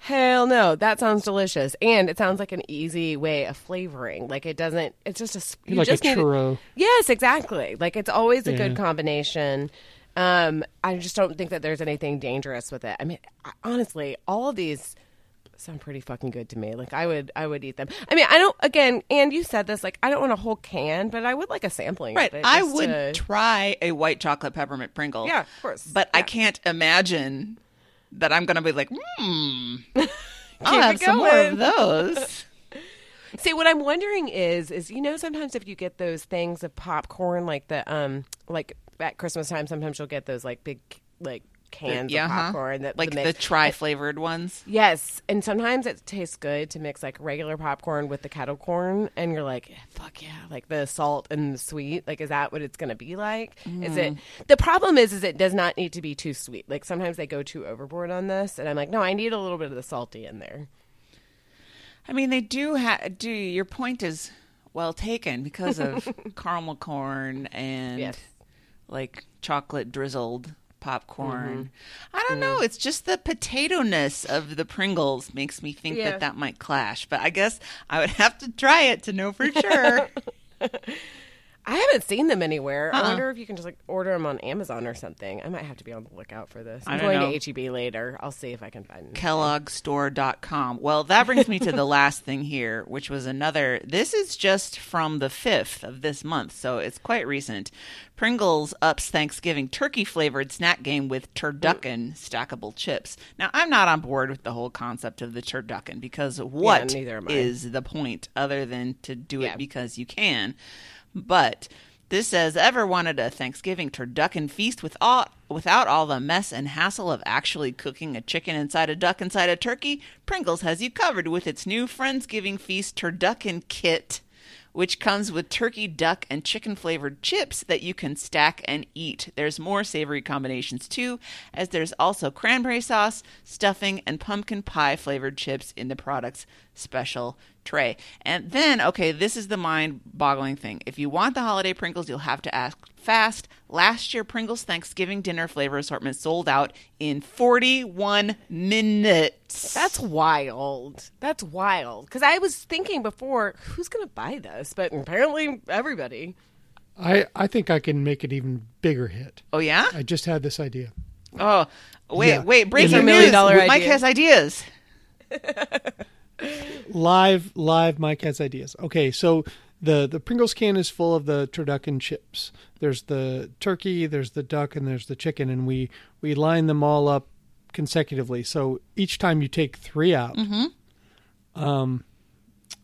Hell no, that sounds delicious, and it sounds like an easy way of flavoring. Like it doesn't. It's just a s- you like a just need churro. Yes, exactly. Like it's always a Yeah. good combination. Um, I just don't think that there's anything dangerous with it. I mean, I- honestly, all of these sound pretty fucking good to me. Like I would, I would eat them. I mean, I don't. Again, and you said this. Like I don't want a whole can, but I would like a sampling. Right. Of it I would to- try a white chocolate peppermint Pringle. Yeah, of course. But I can't imagine that I'm going to be like, hmm, I'll have some more of those. See, what I'm wondering is, is you know, sometimes if you get those things of popcorn, like the um, like at Christmas time, sometimes you'll get those like big like cans yeah, of huh? popcorn that like the mix- tri flavored ones. Yes, and sometimes it tastes good to mix like regular popcorn with the kettle corn, and you're like, "Fuck yeah!" Like the salt and the sweet. Like, is that what it's going to be like? Is it? Mm. The problem is, is it does not need to be too sweet. Like sometimes they go too overboard on this, and I'm like, no, I need a little bit of the salty in there. I mean, they do have. Do your point is well taken because of caramel corn and Yes. like chocolate drizzled popcorn. Mm-hmm. I don't know. It's just the potato ness of the Pringles makes me think Yeah. that that might clash. But I guess I would have to try it to know for sure. I haven't seen them anywhere. I Uh-uh. wonder if you can just like order them on Amazon or something. I might have to be on the lookout for this. I'm going know. to HEB later. I'll see if I can find. them. kelloggstore.com. Well, that brings me to the last thing here, which was another. This is just from the 5th of this month, so it's quite recent. Pringles ups Thanksgiving turkey flavored snack game with turducken stackable chips. Now, I'm not on board with the whole concept of the turducken because what I. is the point other than to do Yeah. it because you can? But this says, ever wanted a Thanksgiving turducken feast with all, without all the mess and hassle of actually cooking a chicken inside a duck inside a turkey? Pringles has you covered with its new Friendsgiving Feast turducken kit, which comes with turkey, duck, and chicken flavored chips that you can stack and eat. There's more savory combinations too, as there's also cranberry sauce, stuffing, and pumpkin pie flavored chips in the product's special tray. And then, okay, this is the mind boggling thing. If you want the holiday Pringles, you'll have to ask fast. Last year, Pringles Thanksgiving dinner flavor assortment sold out in 41 minutes. That's wild. That's wild. Because I was thinking before, who's going to buy this? But apparently, everybody. I I think I can make it even bigger hit. Oh, yeah? I just had this idea. Oh, wait, Yeah. wait, breaking It's a million news. dollar Mike idea. has ideas. Live live Mike has ideas. Okay, so the the Pringles can is full of the turducken chips. There's the turkey, there's the duck, and there's the chicken, and we we line them all up consecutively. So each time you take three out, um,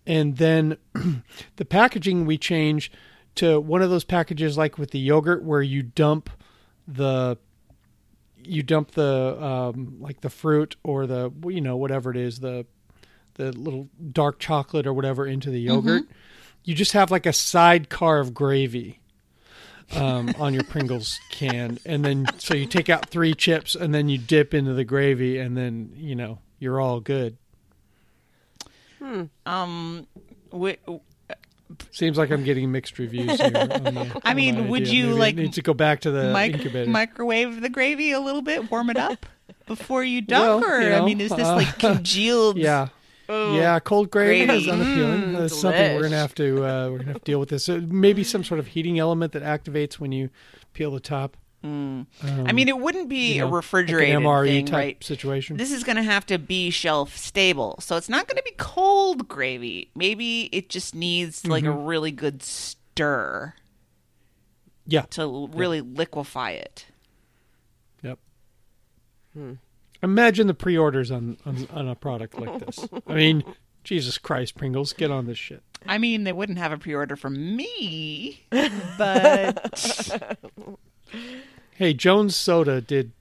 and then the packaging we change to one of those packages like with the yogurt where you dump the you dump the um, like the fruit or the you know whatever it is the the little dark chocolate or whatever into the yogurt. You just have like a sidecar of gravy um, on your Pringles can, and then so you take out three chips and then you dip into the gravy, and then you know you're all good. Um, wi- Seems like I'm getting mixed reviews here. The, I mean, would idea. you, Maybe like, need to go back to the mic- incubator? microwave the gravy a little bit, warm it up before you dunk, Well, or you I mean, is this uh, like congealed? yeah. Yeah, cold gravy, Gravy. is unappealing. Mm, That's something we're gonna have to uh, we're gonna have to deal with this. Uh, maybe some sort of heating element that activates when you peel the top. Um, I mean, it wouldn't be you know, a refrigerated like an MRE thing, type right? situation. This is going to have to be shelf stable, so it's not going to be cold gravy. Maybe it just needs like a Mm-hmm. really good stir yeah. to really liquefy it. Yep. Imagine the pre-orders on, on on a product like this. I mean, Jesus Christ, Pringles, get on this shit. I mean, they wouldn't have a pre-order from me, but Hey, Jones Soda did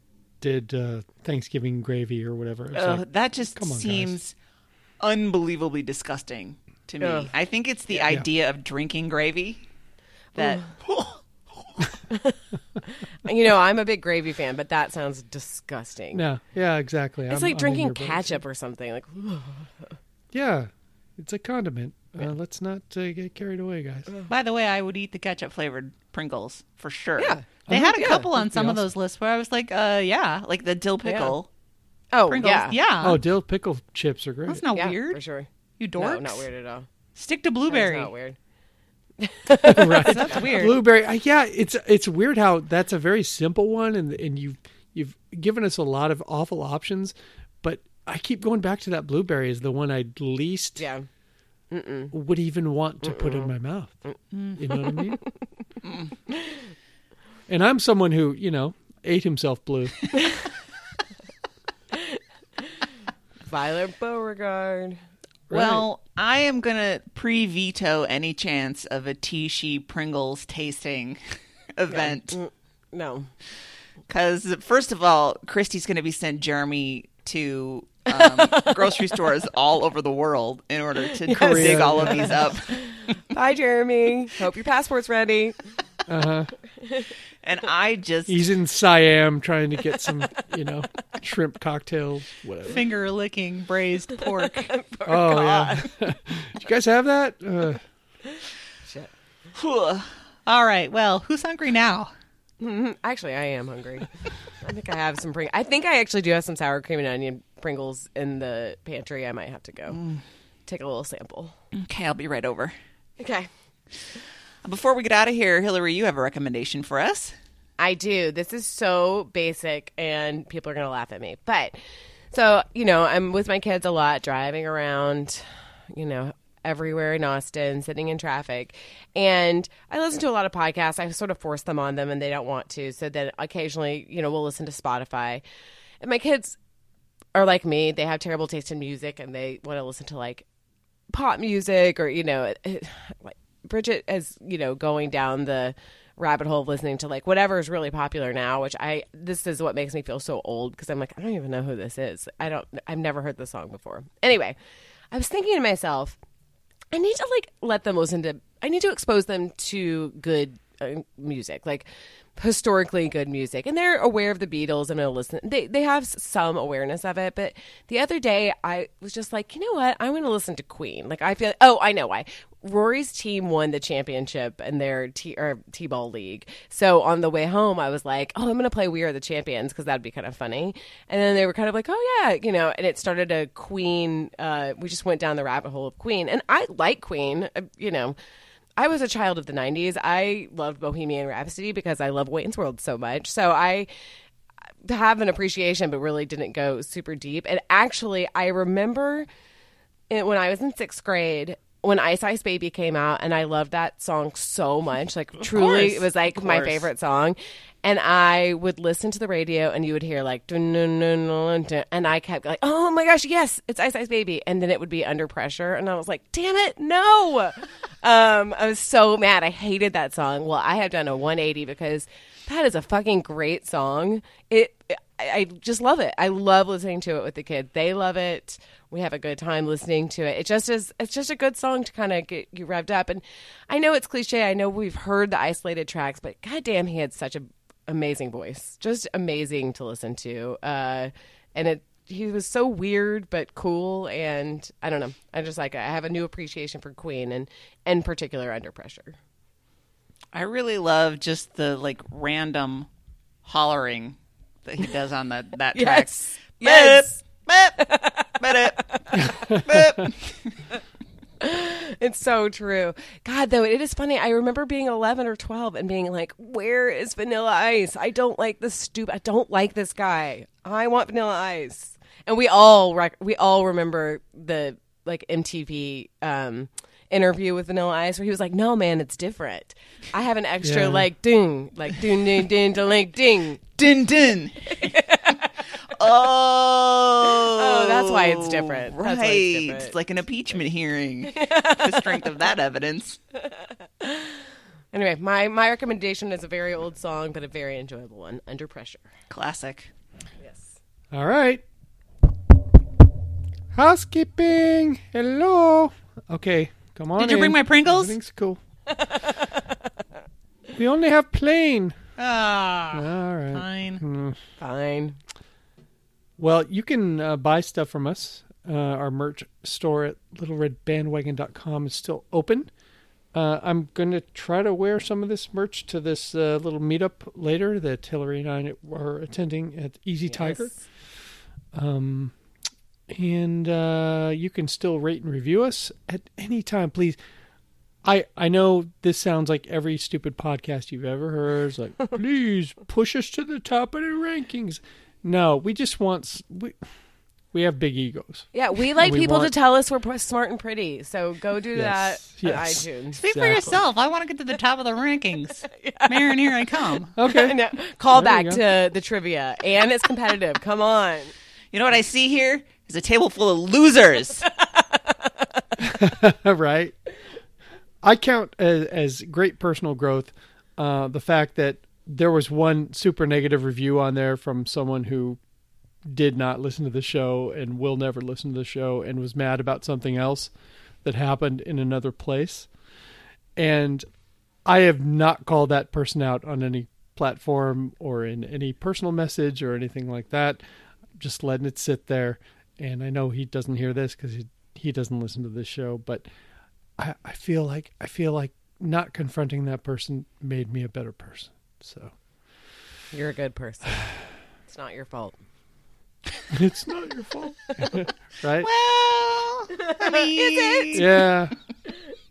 did uh, Thanksgiving gravy or whatever. It's uh, like, that just come on, guys. seems unbelievably disgusting to me. Ugh. I think it's the idea of drinking gravy that You know, I'm a big gravy fan, but that sounds disgusting. no, yeah, exactly. It's I'm- like I'm drinking your boat. ketchup or something. Like, Yeah, it's a condiment. Uh, let's not uh, get carried away, guys. By the way, I would eat the ketchup flavored Pringles for sure. Yeah. They Uh-huh. had a Yeah, couple on that'd be some of those lists where I was like, uh, yeah, like the dill pickle oh Pringles. yeah, Yeah. Oh, dill pickle chips are great. That's not yeah, weird. for sure. You dorks. No, not weird at all. Stick to That's blueberry. not weird. right. That's weird. Blueberry. Uh, yeah, it's it's weird how that's a very simple one, and and you've you've given us a lot of awful options, but I keep going back to that blueberry is the one I'd least Yeah. would even want to put in my mouth. You know what I mean? and I'm someone who you know ate himself blue. Violet Beauregarde. Well, I am gonna pre-veto any chance of a Tishy Pringles tasting event No. because first of all, Christy's gonna be sent Jeremy to um, grocery stores all over the world in order to dig Korea, all of these up. Bye, Jeremy. Hope your passport's ready. And I just He's in Siam trying to get some, you know, shrimp cocktails, whatever. finger licking braised pork. Oh yeah, you guys have that? Uh, Shit. all right. Well, who's hungry now? Actually, I am hungry. I think I have some Pringles. I think I actually do have some sour cream and onion Pringles in the pantry. I might have to go take a little sample. Okay, I'll be right over. Okay. Before we get out of here, Hillary, you have a recommendation for us. I do. This is so basic and people are going to laugh at me. But so, you know, I'm with my kids a lot, driving around, you know, everywhere in Austin, sitting in traffic. And I listen to a lot of podcasts. I sort of force them on them and they don't want to. So then occasionally, you know, we'll listen to Spotify. And my kids are like me. They have terrible taste in music and they want to listen to like pop music or, you know, like Bridget is, you know, going down the rabbit hole of listening to like whatever is really popular now, which I this is what makes me feel so old because I'm like I don't even know who this is. I don't I've never heard the song before. Anyway, I was thinking to myself, I need to like let them listen to I need to expose them to good music, like historically good music, and they're aware of the Beatles and they'll listen. They they have some awareness of it. But the other day, I was just like, you know what? I'm going to listen to Queen. Like I feel. Oh, I know why. Rory's team won the championship in their t or t-ball league. So on the way home, I was like, "Oh, I'm going to play We Are the Champions because that'd be kind of funny." And then they were kind of like, "Oh yeah," you know. And it started a Queen. Uh, we just went down the rabbit hole of Queen, and I like Queen. Uh, you know, I was a child of the '90s. I loved Bohemian Rhapsody because I love Wayne's World so much. So I have an appreciation, but really didn't go super deep. And actually, I remember it, when I was in sixth grade when Ice Ice Baby came out, and I loved that song so much. Like truly, course, it was like my favorite song. And I would listen to the radio, and you would hear like, dun, dun, dun, dun, dun, and I kept like, oh my gosh, yes, it's Ice Ice Baby, and then it would be under pressure, and I was like, damn it, no. um, I was so mad. I hated that song. Well, I have done a 180 because that is a fucking great song. It, I, just love it. I love listening to it with the kids. They love it. We have a good time listening to it. It just is. It's just a good song to kind of get you revved up. And I know it's cliche. I know we've heard the isolated tracks, but goddamn, he had such a amazing voice. Just amazing to listen to. Uh, and it. He was so weird but cool, and I don't know. I just like I have a new appreciation for Queen, and in particular, Under Pressure. I really love just the like random hollering that he does on the, that track. Yes. Yes. Beep, beep. It's so true. God, though, it is funny. I remember being 11 or 12 and being like, where is Vanilla Ice? I don't like this stupid, I don't like this guy. I want Vanilla Ice. And we all, rec- we all remember the like MTV, um, interview with Vanilla Ice where he was like, no, man, it's different. I have an extra Yeah. like ding, like ding, ding, ding, ding, like ding. Din din. oh, Oh, that's why it's different. Right, That's why it's different. it's like an impeachment hearing. the strength of that evidence. Anyway, my, my recommendation is a very old song, but a very enjoyable one, Under Pressure. Classic. Yes. All right. Housekeeping. Hello. Okay, come on. Did you bring my Pringles? Everything's cool. we only have plain. Ah, All right. fine. Fine. Well, you can uh, buy stuff from us. Uh, our merch store at littleredbandwagon.com is still open. Uh, I'm going to try to wear some of this merch to this uh, little meetup later that Hillary and I are attending at Easy Tiger. Um, and uh, you can still rate and review us at any time, please. I I know this sounds like every stupid podcast you've ever heard. It's like, please push us to the top of the rankings. No, we just want we we have big egos. Yeah, we like We people want- to tell us we're smart and pretty. So go do Yes, that yes. on iTunes. Speak for yourself. I want to get to the top of the rankings. Maron, here I come. Okay. No, call There back to the trivia, and it's competitive. Come on. You know what I see here is a table full of losers. right? I count as, as great personal growth uh, the fact that there was one super negative review on there from someone who did not listen to the show and will never listen to the show and was mad about something else that happened in another place. And I have not called that person out on any platform or in any personal message or anything like that. Just letting it sit there. And I know he doesn't hear this because he he doesn't listen to this show, but I, I feel like I feel like not confronting that person made me a better person. So You're a good person. It's not your fault. it's not your fault, right? well, I mean, Yeah,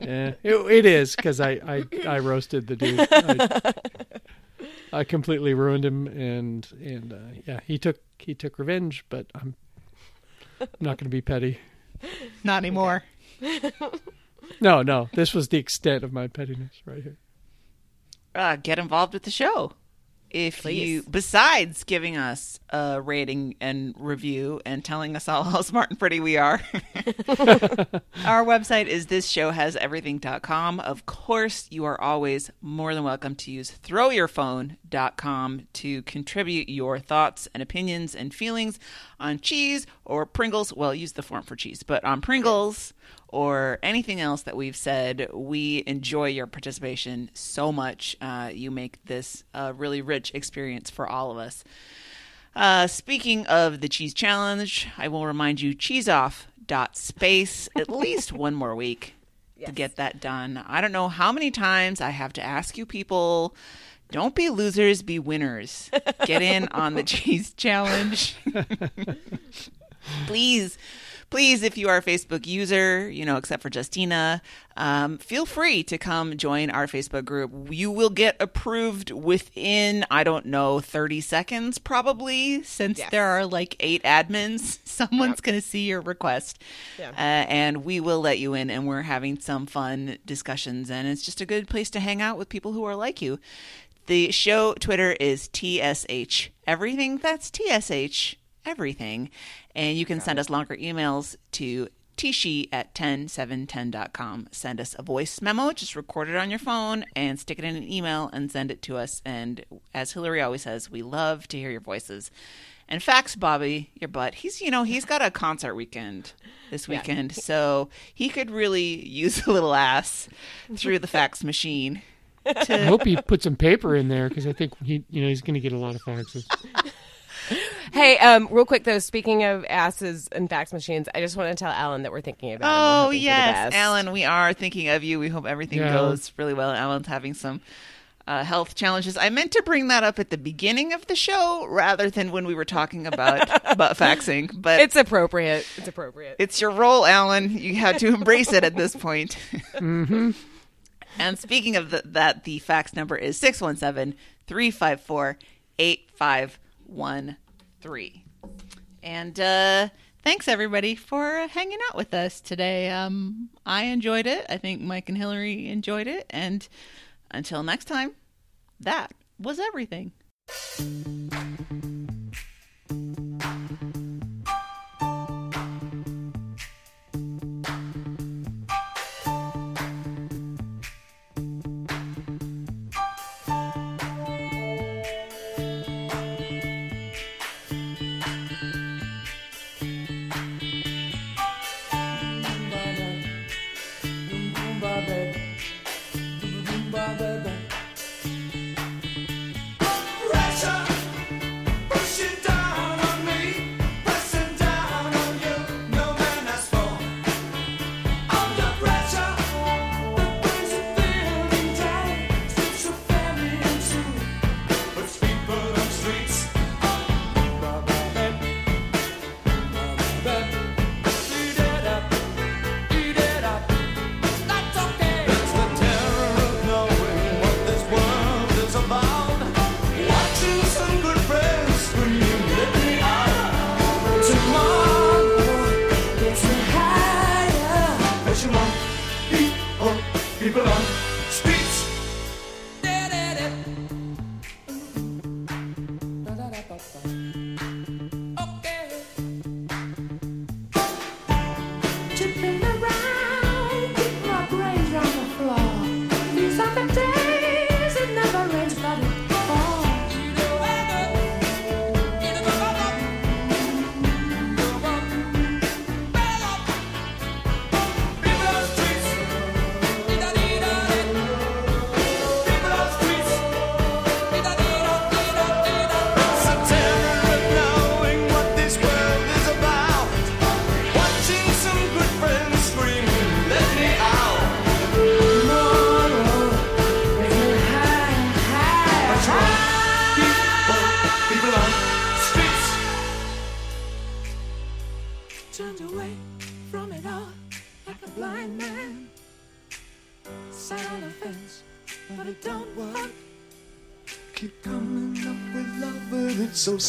yeah, it, it is because I, I I roasted the dude. I, I completely ruined him, and and uh, yeah, he took he took revenge, but I'm not going to be petty. not anymore. No, no, this was the extent of my pettiness right here. uh, get involved with the show. If Please. you, besides giving us a rating and review and telling us all how smart and pretty we are, our website is thisshowhaseverything.com. Of course, you are always more than welcome to use throwyourphone.com to contribute your thoughts and opinions and feelings on cheese or Pringles. Well, use the form for cheese, but on Pringles or anything else that we've said. We enjoy your participation so much. Uh, you make this a really rich experience for all of us. Uh, speaking of the cheese challenge, I will remind you cheese off dot space at least one more week to get that done. I don't know how many times I have to ask you people don't be losers, be winners. Get in on the cheese challenge. please, please, if you are a Facebook user, you know, except for Justina, um, feel free to come join our Facebook group. You will get approved within, I don't know, 30 seconds probably, since Yes. there are like eight admins. Someone's going to see your request. Yeah. Uh, and we will let you in, and we're having some fun discussions, and it's just a good place to hang out with people who are like you. The show Twitter is TSH Everything. That's TSH Everything. And you can send us longer emails to tshi at 10710.com. Send us a voice memo, just record it on your phone and stick it in an email and send it to us. And as Hillary always says, we love to hear your voices. And fax Bobby your butt. He's you know he's got a concert weekend this Yeah. weekend, so he could really use a little ass through the fax machine. I hope he put some paper in there because I think he, you know, he's going to get a lot of faxes. Hey, um, real quick though, speaking of asses and fax machines, I just want to tell Alan that we're thinking about Oh hoping for the yes. Alan, we are thinking of you. We hope everything Yeah. goes really well. Alan's having some uh, health challenges. I meant to bring that up at the beginning of the show rather than when we were talking about about faxing, but It's appropriate. It's appropriate. it's your role, Alan. You had to embrace it at this point. mm-hmm. And speaking of the, that, the fax number is 617 354 8513. And uh, thanks, everybody, for hanging out with us today. Um, I enjoyed it. I think Mike and Hillary enjoyed it. And until next time, that was everything. People, people on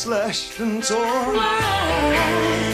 slashed and torn.